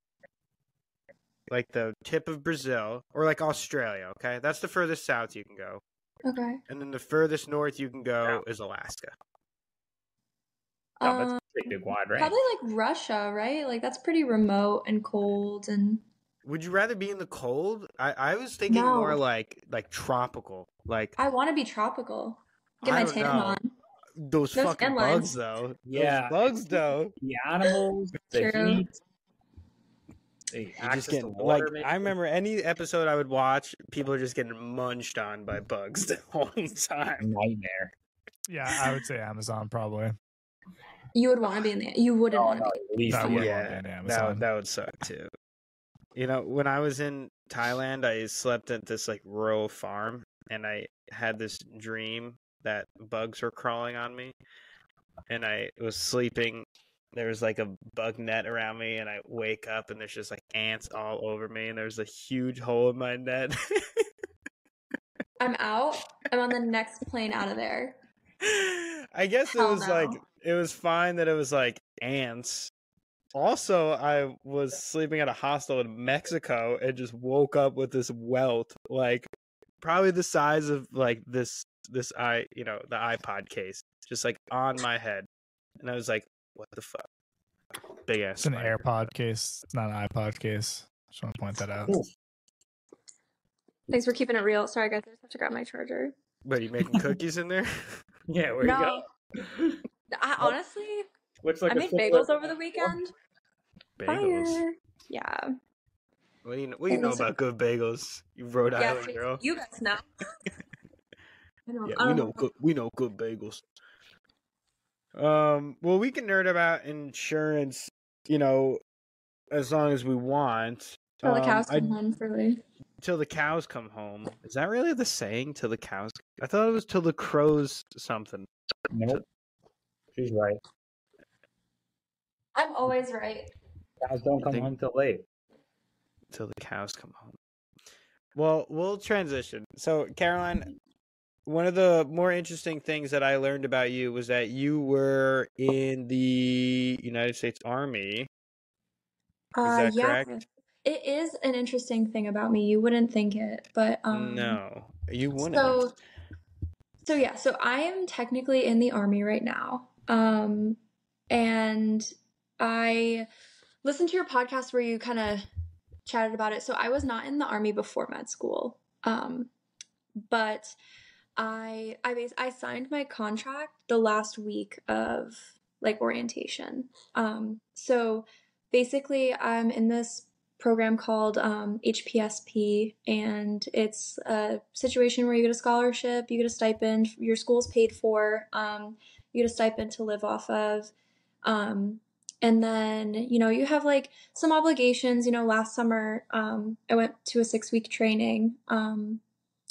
A: like the tip of Brazil or like Australia. Okay, that's the furthest south you can go,
B: Okay.
A: and then the furthest north you can go is Alaska.
B: Um,
D: a pretty big wide range.
B: probably like Russia, right? Like that's pretty remote and cold and
A: Would you rather be in the cold? I, I was thinking more like like tropical, like
B: I want to be tropical. Get my
A: don't
B: tan on.
A: those
B: No
A: fucking
B: tan
A: bugs
B: lines.
A: though.
D: Yeah.
A: those bugs though.
D: the animals, the
B: True.
D: heat, access
A: just
D: to
A: getting
D: water.
A: like
D: maybe.
A: I remember any episode I would watch, people are just getting munched on by bugs the whole time.
D: nightmare.
C: Yeah, I would say Amazon probably.
B: You would want to be in the. You wouldn't
D: Oh,
B: want to
D: no,
B: be.
D: at least
C: That
D: yeah.
C: would-
A: yeah,
C: on
A: that would, that would suck too. You know, when I was in Thailand, I slept at this like rural farm, and I had this dream that bugs were crawling on me, and I was sleeping. There was like a bug net around me, and I wake up and there's just like ants all over me, and there's a huge hole in my net.
B: I'm out. I'm on the next plane out of there.
A: I guess it
B: Hell
A: was like
B: no.
A: It was fine that it was like ants. Also, I was sleeping at a hostel in Mexico and just woke up with this welt, like probably the size of like this this i you know the iPod case, just like on my head, and I was like, "What the fuck?" Big ass.
C: It's an
A: spider.
C: AirPod case. It's not an iPod case. Just want to point that out.
B: Thanks for keeping it real. Sorry guys, I just have to grab my charger.
A: But you making cookies in there?
D: Yeah, where
B: No.
D: you go?
B: I honestly,
D: Looks like
B: I
D: a
B: made
D: full-
B: bagels over the weekend.
A: Bagels.
B: Fire. Yeah.
A: What do you know, what do you know
B: Bagels are-
A: about good bagels? You Rhode
B: yeah,
A: Island girl.
B: you guys know. I know.
A: Yeah,
B: I
A: we
B: don't
A: know good. We know good bagels. Um. Well, we can nerd about insurance. You know, as long as we want.
B: Till the
A: Um,
B: cows
A: I-
B: come home for me.
A: till the cows come home. Is that really the saying? Till the cows. I thought it was till the crows something.
D: Nope. She's right.
B: I'm always right.
D: Guys don't come
A: think-
D: home till late.
A: Till the cows come home. Well, we'll transition. So, Caroline, one of the more interesting things that I learned about you was that you were in the United States Army. Is
B: Uh,
A: that
B: yeah.
A: correct?
B: It is an interesting thing about me. You wouldn't think it, but um
A: no, you wouldn't.
B: So So yeah, so I am technically in the army right now. Um and I listened to your podcast where you kind of chatted about it. So I was not in the army before med school. Um but I I bas- I signed my contract the last week of like orientation. Um, so basically, I'm in this program called um, HPSP, and it's a situation where you get a scholarship, you get a stipend, your school's paid for, um, you get a stipend to live off of. Um, and then, you know, you have like some obligations. You know, last summer, um, I went to a six week training. Um,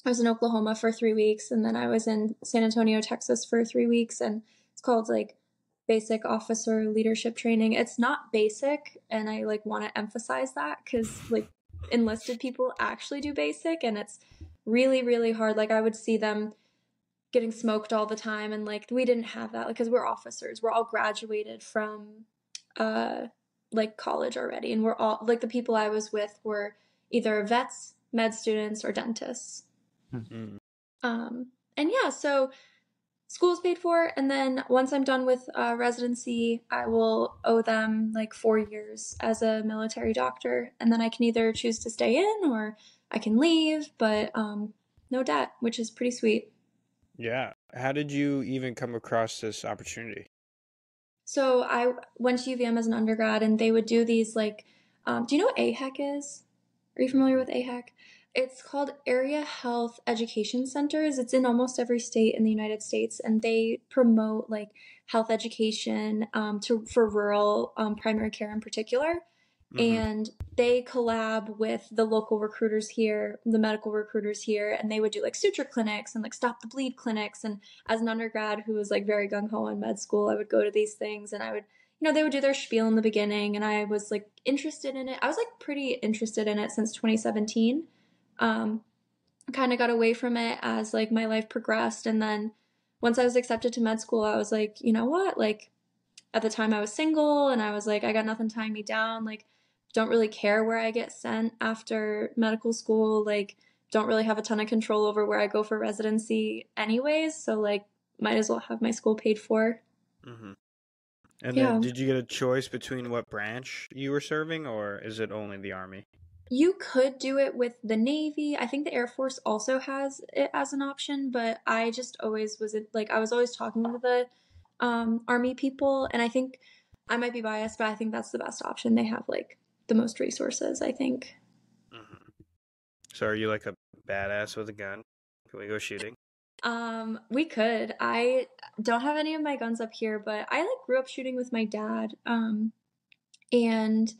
B: I was in Oklahoma for three weeks, and then I was in San Antonio, Texas for three weeks, and it's called like basic officer leadership training. It's not basic, and I like want to emphasize that because like enlisted people actually do basic, and it's really really hard. Like I would see them getting smoked all the time, and like we didn't have that because we're officers. We're all graduated from uh like college already, and we're all like the people I was with were either vets, med students, or dentists.
A: Mm.
B: Um, and yeah, so school's paid for, and then once I'm done with uh, residency, I will owe them like four years as a military doctor, and then I can either choose to stay in or I can leave, but um, no debt, which is pretty sweet.
A: Yeah. How did you even come across this opportunity?
B: So I went to UVM as an undergrad, and they would do these like, um, do you know what AHEC is? Are you familiar with AHEC? It's called Area Health Education Centers. It's in almost every state in the United States, and they promote like health education um, to for rural um, primary care in particular.
A: Mhm.
B: And they collab with the local recruiters here, the medical recruiters here, and they would do like suture clinics and like stop the bleed clinics. And as an undergrad who was like very gung ho in med school, I would go to these things and I would you know, they would do their spiel in the beginning, and I was like interested in it. I was like pretty interested in it since 2017 um, kind of got away from it as like my life progressed and then once i was accepted to med school i was like you know what like at the time i was single and i was like i got nothing tying me down like don't really care where i get sent after medical school like don't really have a ton of control over where i go for residency anyways so like might as well have my school paid for
A: Mm-hmm. And
B: Yeah.
A: then, did you get a choice between what branch you were serving, or is it only the army?
B: You could do it with the Navy. I think the Air Force also has it as an option, but I just always was it like I was always talking to the um, Army people, and I think I might be biased, but I think that's the best option. They have like the most resources. I think.
A: hmm So, are you like a badass with a gun? Can we go shooting?
B: Um, we could. I don't have any of my guns up here, but I like grew up shooting with my dad. Um, and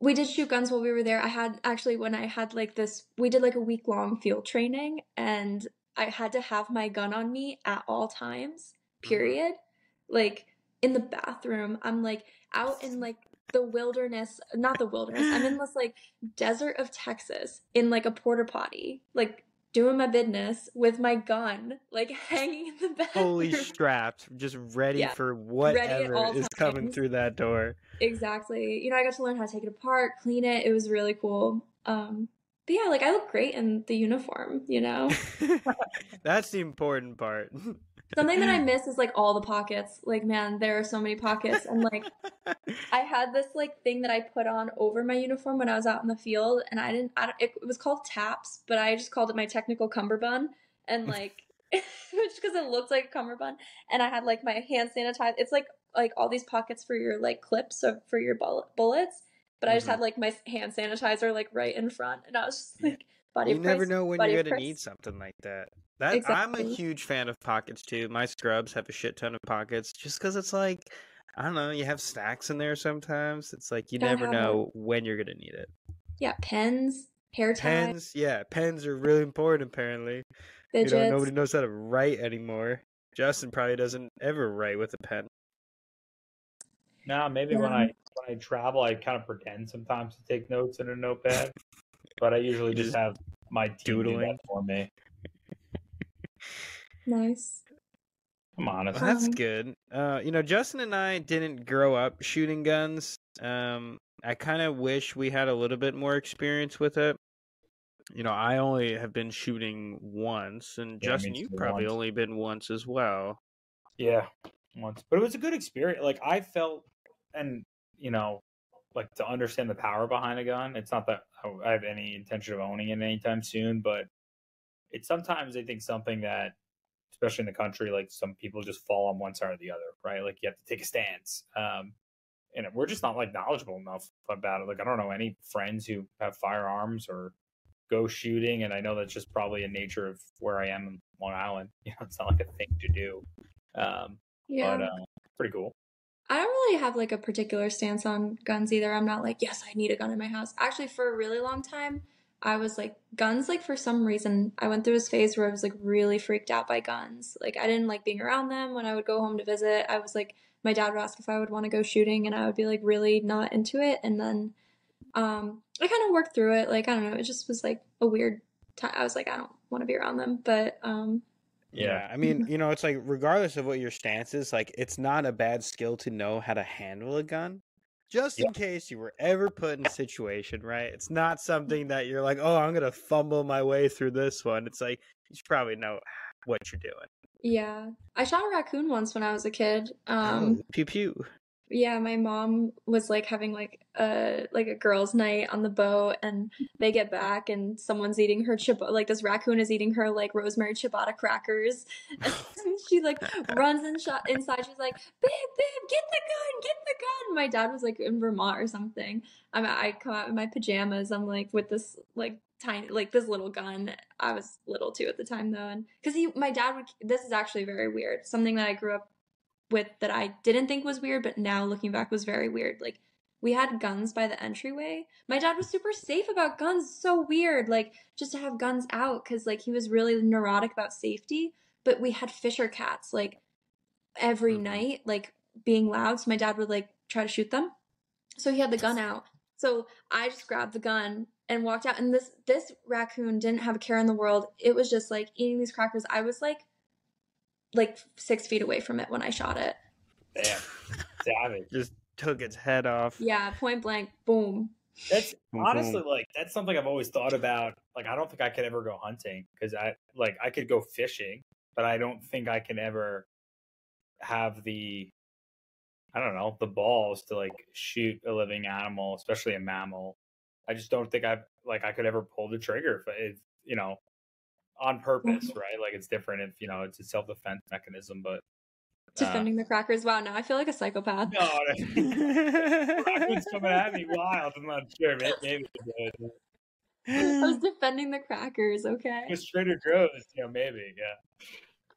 B: we did shoot guns while we were there. I had actually when I had like this, we did like a week long field training, and I had to have my gun on me at all times. Period. Like in the bathroom, I'm like out in like the wilderness, not the wilderness. I'm in this like desert of Texas in like a porta potty, like doing my business with my gun, like hanging in the bathroom.
A: Fully strapped, just ready
B: Yeah,
A: for
B: at
A: whatever
B: all
A: is coming through that door.
B: Exactly. You know, I got to learn how to take it apart, clean it. It was really cool. Um, but yeah, like I look great in the uniform, you know?
A: That's the important part.
B: Something that I miss is like all the pockets. Like, man, there are so many pockets. And like, I had this like thing that I put on over my uniform when I was out in the field, and I didn't. I don't, it, it was called taps, but I just called it my technical cummerbund, and like, just because it looked like a cummerbund, and I had like my hand sanitizer. It's like like all these pockets for your like clips of for your bullet, bullets, but I just
A: Mhm.
B: had like my hand sanitizer like right in front, and I was just like, body
A: you never
B: Christ,
A: know when you're gonna
B: Christ.
A: need something like that. That I'm a huge fan of pockets too. My scrubs have a shit ton of pockets, just because it's like I don't know. You have snacks in there sometimes. It's like you
B: Gotta
A: never
B: have 'em.
A: know when you're gonna need it.
B: Yeah, pens, hair ties,
A: Pens, yeah, pens are really important. Apparently,
B: fidgets.
A: you know nobody knows how to write anymore. Justin probably doesn't ever write with a pen.
D: Nah, maybe when I when I travel, I kind of pretend sometimes to take notes in a notepad, but I usually just,
A: just
D: have my team do
A: doodling?
D: that for me.
B: Nice.
D: I'm honest.
A: Well, that's good. Uh, you know, Justin and I didn't grow up shooting guns. Um, I kind of wish we had a little bit more experience with it. You know, I only have been shooting once, and
D: Yeah,
A: Justin, you've probably
D: once.
A: only been once as well.
D: Yeah, once, but it was a good experience. Like I felt, and you know, like to understand the power behind a gun. It's not that I have any intention of owning it anytime soon, but it's sometimes I think something that, especially in the country, like some people just fall on one side or the other, right? Like you have to take a stance. Um, and we're just not like knowledgeable enough about it. Like I don't know any friends who have firearms or go shooting, and I know that's just probably a nature of where I am in Long Island. You know, it's not like a thing to do. Um,
B: Yeah.
D: but uh, pretty cool.
B: I don't really have like a particular stance on guns either. I'm not like, yes, I need a gun in my house. Actually, for a really long time, I was like, guns, like for some reason, I went through this phase where I was like really freaked out by guns. Like, I didn't like being around them when I would go home to visit. I was like, my dad would ask if I would want to go shooting, and I would be like really not into it. And then um, I kind of worked through it. Like, I don't know, it just was like a weird time. I was like, I don't want to be around them. But um,
A: Yeah, I mean, you know, it's like regardless of what your stance is, like it's not a bad skill to know how to handle a gun. Just in case you were ever put in a situation, right? It's not something that you're like, oh, I'm gonna fumble my way through this one. It's like you should probably know what you're doing.
B: yeah, I shot a raccoon once when I was a kid. Um,
A: oh, pew pew.
B: Yeah, my mom was like having like a like a girls' night on the boat, and they get back, and someone's eating her chip like this raccoon is eating her like rosemary ciabatta crackers, and she like runs in shot inside. She's like, "Babe, babe, get the gun, get the gun!" My dad was like in Vermont or something. I'm I come out in my pajamas. I'm like with this like tiny like this little gun. I was little too at the time though, and because he my dad would. This is actually very weird. Something that I grew up with that I didn't think was weird, but now looking back was very weird. Like we had guns by the entryway. My dad was super safe about guns. So weird, like just to have guns out because like he was really neurotic about safety. But we had Fisher cats like every
A: Mhm.
B: night, like being loud. So my dad would like try to shoot them. So he had the gun out. So I just grabbed the gun and walked out. And this this raccoon didn't have a care in the world. It was just like eating these crackers. I was like like six feet away from it when I shot it.
D: Damn, savage.
A: Just took its head off.
B: Yeah, point blank, boom.
D: That's
A: Boom,
D: honestly like that's something I've always thought about. Like I don't think I could ever go hunting because I like I could go fishing, but I don't think I can ever have the I don't know the balls to like shoot a living animal, especially a mammal. I just don't think I've like I could ever pull the trigger if, if you know on purpose, right? Like it's different if you know it's a self defense mechanism, but uh,
B: Defending the crackers. Wow, now I feel like a psychopath.
D: no, raccoon's coming at me wild. I'm not sure. Maybe, maybe it would.
B: I was defending the crackers, okay?
D: With Trader Joe's, yeah, maybe, yeah.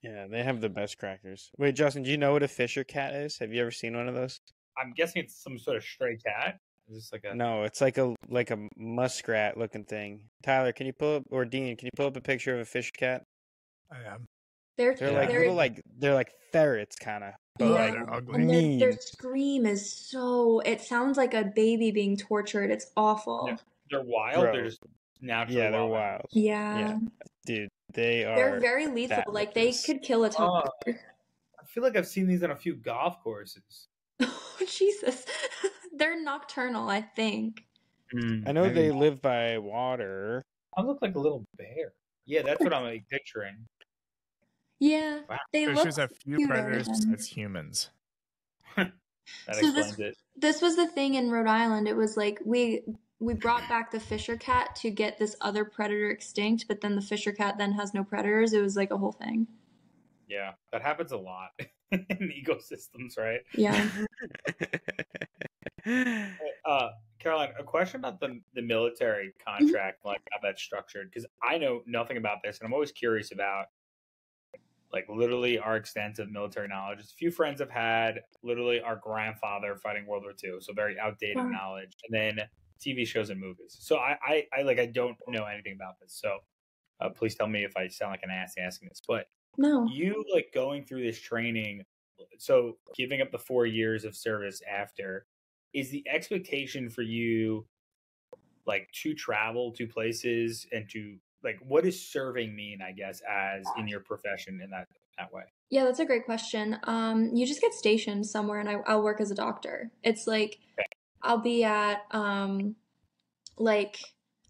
A: Yeah, they have the best crackers. Wait, Justin, do you know what a Fisher cat is? Have you ever seen one of those?
D: I'm guessing it's some sort of stray cat. Is this like a?
A: No, it's like a like a muskrat looking thing. Tyler, can you pull up or Dean, can you pull up a picture of a fish cat?
C: I am.
B: They're
A: They're
C: Yeah.
A: like
B: they're,
A: little like they're like ferrets kind of. But
B: Yeah.
A: like
C: They're ugly.
B: and their, their scream is so it sounds like a baby being tortured. It's awful.
D: Yeah. They're wild.
A: Bro.
D: They're just naturally.
A: Yeah, they're
D: wild.
A: wild.
B: Yeah.
A: Yeah. Dude, they are
B: They're very lethal.
A: fat
B: Like they could kill a
D: Oh.
B: toddler.
D: Uh, I feel like I've seen these on a few golf courses.
B: Oh, Jesus. They're nocturnal, I think.
A: Mm, I know they live by water.
D: I look like a little bear. Yeah, that's what I'm like, picturing.
B: Yeah.
D: Wow.
B: They look
C: Fishes have few
B: cuter
C: predators
B: than-
C: besides humans.
D: That
B: So this-
D: it.
B: this was the thing in Rhode Island. It was like we we brought back the Fisher cat to get this other predator extinct, but then the Fisher cat then has no predators. It was like a whole thing.
D: Yeah, that happens a lot in ecosystems, right?
B: Yeah.
D: Uh, Caroline, a question about the the military contract, like how that's structured, because I know nothing about this, and I'm always curious about like literally our extensive military knowledge. A few friends have had literally our grandfather fighting World War II, so very outdated
B: Wow.
D: knowledge, and then TV shows and movies. So I, I, I like I don't know anything about this. So uh, please tell me if I sound like an ass asking this, but
B: No.
D: you like going through this training so giving up the four years of service after is the expectation for you like to travel to places and to like what does serving mean i guess as in your profession in that that way
B: Yeah, that's a great question. Um, you just get stationed somewhere, and I, I'll work as a doctor. It's like
D: Okay.
B: I'll be at, um, like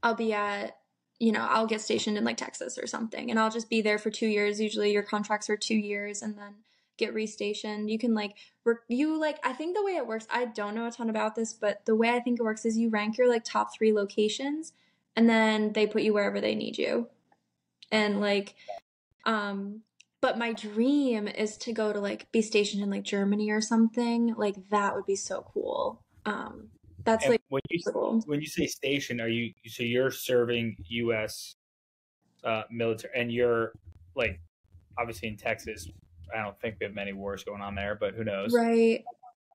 B: I'll be at, you know, I'll get stationed in like Texas or something, and I'll just be there for two years. Usually, your contracts are two years, and then get restationed. You can like work. You like I think the way it works. I don't know a ton about this, but the way I think it works is you rank your like top three locations, and then they put you wherever they need you. and like um but my dream is to go to like be stationed in like Germany or something. Like that would be so cool. Um that's
D: And
B: like
D: when you
B: cool.
D: when you say station, are you so you're serving U.S. Uh, military, and you're like obviously in Texas. I don't think we have many wars going on there, but who knows?
B: right.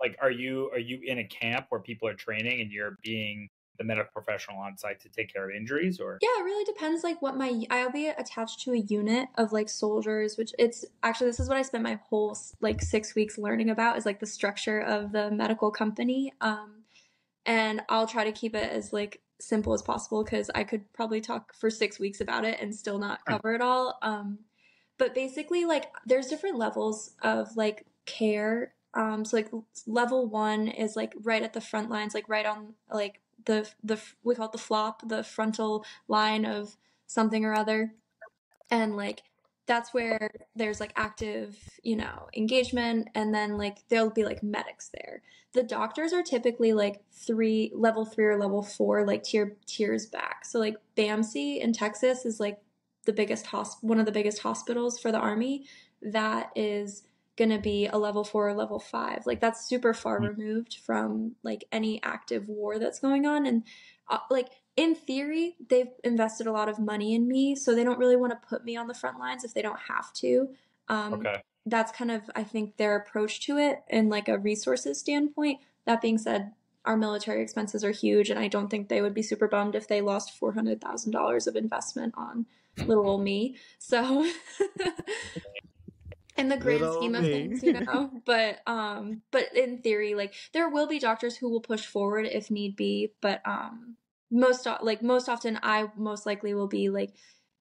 D: Like, are you are you in a camp where people are training and you're being the medical professional on site to take care of injuries, or
B: Yeah, it really depends like what my I'll be attached to a unit of like soldiers, which it's actually this is what I spent my whole like 6 weeks learning about is like the structure of the medical company. Um and I'll try to keep it as like simple as possible cuz I could probably talk for 6 weeks about it and still not cover it all. Um but basically like there's different levels of like care. Um so like level 1 is like right at the front lines like right on like the the we call it the FLOT the frontal line of something or other. And like that's where there's like active you know engagement. And then like there'll be like medics there. The doctors are typically like three level three or level four like tier tiers back. So like BAMC in texas is like the biggest hosp- one of the biggest hospitals for the army that is gonna be a level four or level five like that's super far
D: Mm.
B: removed from like any active war that's going on and uh, like in theory they've invested a lot of money in me so they don't really want to put me on the front lines if they don't have to um,
D: okay?
B: that's kind of i think their approach to it in like a resources standpoint that being said our military expenses are huge and i don't think they would be super bummed if they lost $400000 of investment on little old me so in the grand
A: Little
B: scheme of
A: me.
B: things you know but um but in theory like there will be doctors who will push forward if need be but um most like most often i most likely will be like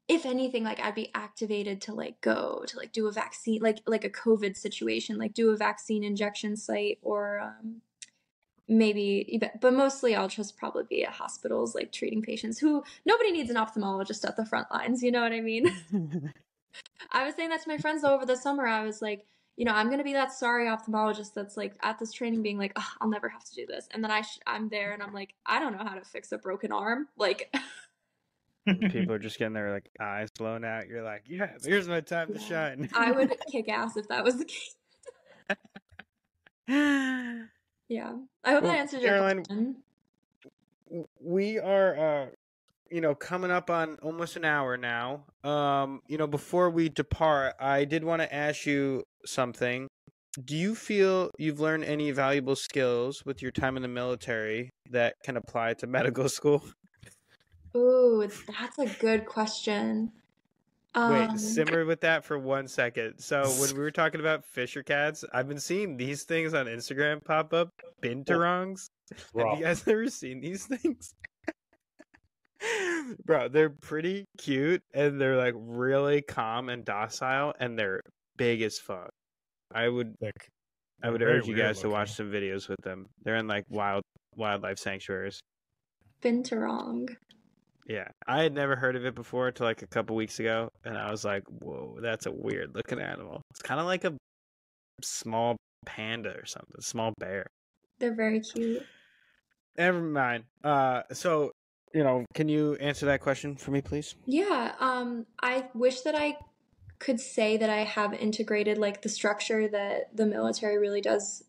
B: if anything like i'd be activated to like go to like do a vaccine like like a covid situation like do a vaccine injection site or um maybe but mostly i'll just probably be at hospitals like treating patients who nobody needs an ophthalmologist at the front lines you know what i mean I was saying that to my friends though over the summer. I was like, you know, I'm gonna be that sorry ophthalmologist that's like at this training being like, "Ugh, I'll never have to do this, and then I sh- I'm there and I'm like, I don't know how to fix a broken arm. Like,
A: People are just getting their like eyes blown out. You're like, yeah, here's my time to shine.
B: I would kick ass if that was the case. Yeah, I hope
A: Well,
B: that answers your
A: Caroline,
B: question.
A: we are uh you know coming up on almost an hour now um you know before we depart i did want to ask you something do you feel you've learned any valuable skills with your time in the military that can apply to medical school
B: Ooh, that's a good question. Um,
A: wait simmer with that for one second so when we were talking about fisher cats i've been seeing these things on instagram pop up binturongs have you guys ever seen these things Bro, they're pretty cute and they're like really calm and docile and they're big as fuck. I would
C: Like,
A: I would
C: very
A: urge you
C: weird
A: guys to watch some videos with them. They're in like wild wildlife sanctuaries.
B: Binturong.
A: Yeah. I had never heard of it before until like a couple weeks ago and I was like, "Whoa, that's a weird looking animal." It's kind of like a small panda or something, small bear.
B: They're very cute.
A: Never mind. Uh so, you know, can you answer that question for me please?
B: Yeah, um, I wish that I could say that I have integrated like the structure that the military really does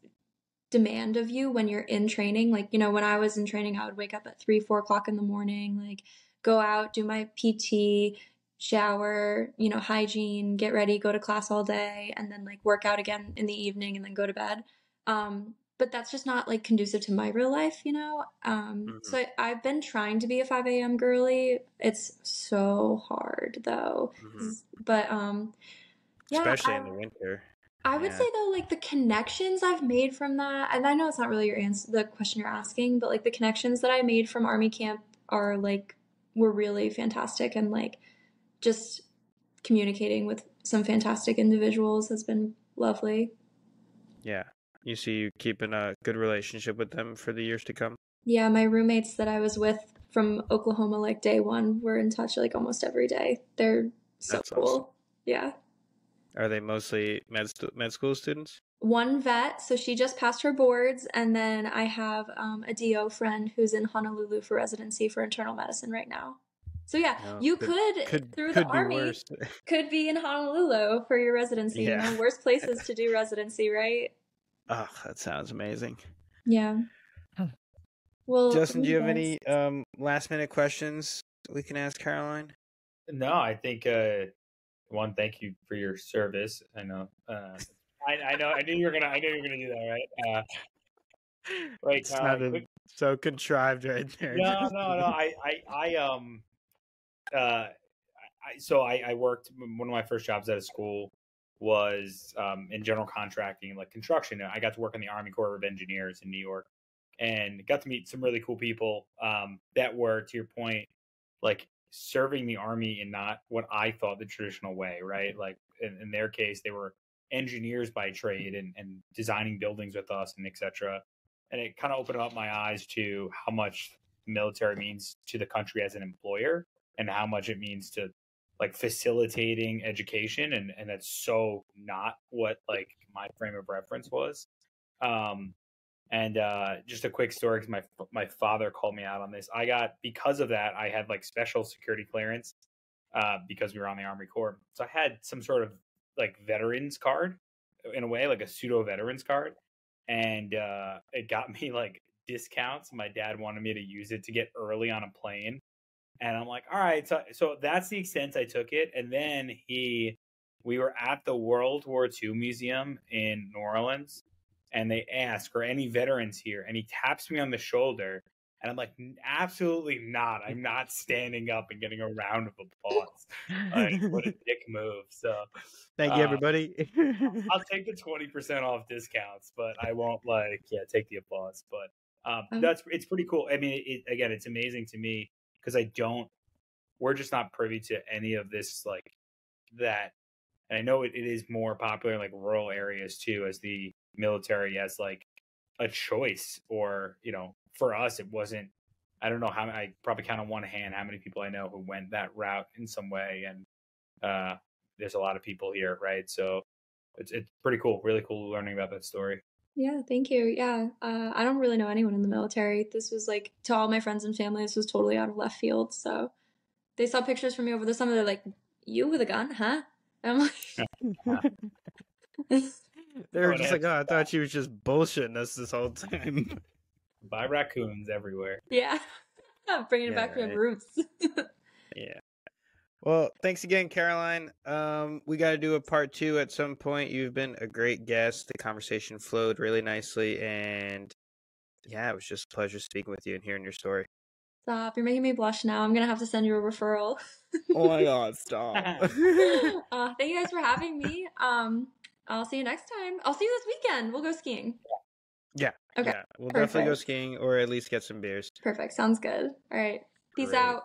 B: demand of you when you're in training. Like, you know, when I was in training, I would wake up at three, four o'clock in the morning, like go out, do my PT, shower, you know, hygiene, get ready, go to class all day, and then like work out again in the evening and then go to bed. Um, but that's just not like conducive to my real life, you know? Um,
A: Mhm.
B: so I, I've been trying to be a 5 a.m. girly. It's so hard though.
A: Mhm.
B: But, um, yeah,
A: Especially
B: I,
A: in the winter.
B: I would
A: yeah.
B: say though, like the connections I've made from that, and I know it's not really your answer, the question you're asking, but like the connections that I made from army camp are like, were really fantastic and like just communicating with some fantastic individuals has been lovely.
A: Yeah. You see you keeping a good relationship with them for the years to come.
B: Yeah, my roommates that I was with from Oklahoma, like day one, were in touch like almost every day. They're so
A: That's
B: cool.
A: awesome.
B: Yeah.
A: Are they mostly med stu- med school students?
B: One vet, so she just passed her boards, and then I have um, a DO friend who's in Honolulu for residency for internal medicine right now. So yeah,
A: No,
B: you
A: could-
B: could,
A: Could
B: through
A: could
B: the army
A: worse.
B: could be in Honolulu for your residency.
A: Yeah.
B: You know, worst places to do residency, right?
A: Oh, that sounds amazing.
B: Yeah. Well,
A: Justin, do you have
B: guys-
A: any um last minute questions we can ask Caroline?
D: No, I think uh one, thank you for your service. I know uh I, I know I knew you were gonna I knew you were gonna do that, right? Uh Caroline,
A: sounded
D: quick-
A: so contrived right there.
D: no, no, no. I, I, I, um, uh, I, so I, I worked. One of my first jobs out of school was um, in general contracting, like construction. I got to work in the Army Corps of Engineers in New York, and got to meet some really cool people um, that were, to your point, like serving the army in not what I thought the traditional way, right? Like in, in their case, they were engineers by trade and, and designing buildings with us and etc and it kind of opened up my eyes to how much military means to the country as an employer and how much it means to like facilitating education. And and that's so not what like my frame of reference was. Um and uh just a quick story because my my father called me out on this. I got because of that i had like special security clearance uh because we were on the army corps. So i had some sort of like veterans card in a way like a pseudo veterans card and uh, it got me like discounts. My dad wanted me to use it to get early on a plane, and I'm like, all right. So so that's the extent I took it. And then he, we were at the World War II Museum in New Orleans, and they ask, "Are any veterans here?" And he taps me on the shoulder. And I'm like, absolutely not. I'm not standing up and getting a round of applause. Like, what a dick move. So
A: Thank you,
D: uh,
A: everybody.
D: I'll take the twenty percent off discounts, but I won't like yeah take the applause. But um,
B: Um,
D: that's it's pretty cool. I mean, it, again, it's amazing to me because I don't. We're just not privy to any of this like that, and I know it, it is more popular in like rural areas too, as the military as like a choice, or you know, for us it wasn't. I don't know how I probably count on one hand how many people I know who went that route in some way, and uh, there's a lot of people here, right? So it's it's pretty cool, really cool learning about that story.
B: Yeah, thank you. Yeah, uh, I don't really know anyone in the military. This was like to all my friends and family. This was totally out of left field. So they saw pictures from me over the summer. They're like, "You with a gun, huh?" And I'm like,
A: they were just like, oh, I thought she was just bullshitting us this whole time.
D: Buy raccoons everywhere.
B: "Yeah, bringing it
A: Yeah,
B: back to
A: right.
B: my roots."
A: yeah. Well, thanks again, Caroline. Um, we got to do a part two at some point. You've been a great guest. The conversation flowed really nicely, and yeah, it was just a pleasure speaking with you and hearing your story.
B: Stop! You're making me blush now. I'm gonna have to send you a referral.
A: Oh my god, stop.
B: uh, thank you guys for having me. Um, I'll see you next time. I'll see you this weekend. We'll go skiing.
A: yeah.
B: Okay,
A: Yeah, we'll definitely go skiing or at least get some beers.
B: Perfect. Sounds good. All right. Peace
A: Great.
B: out.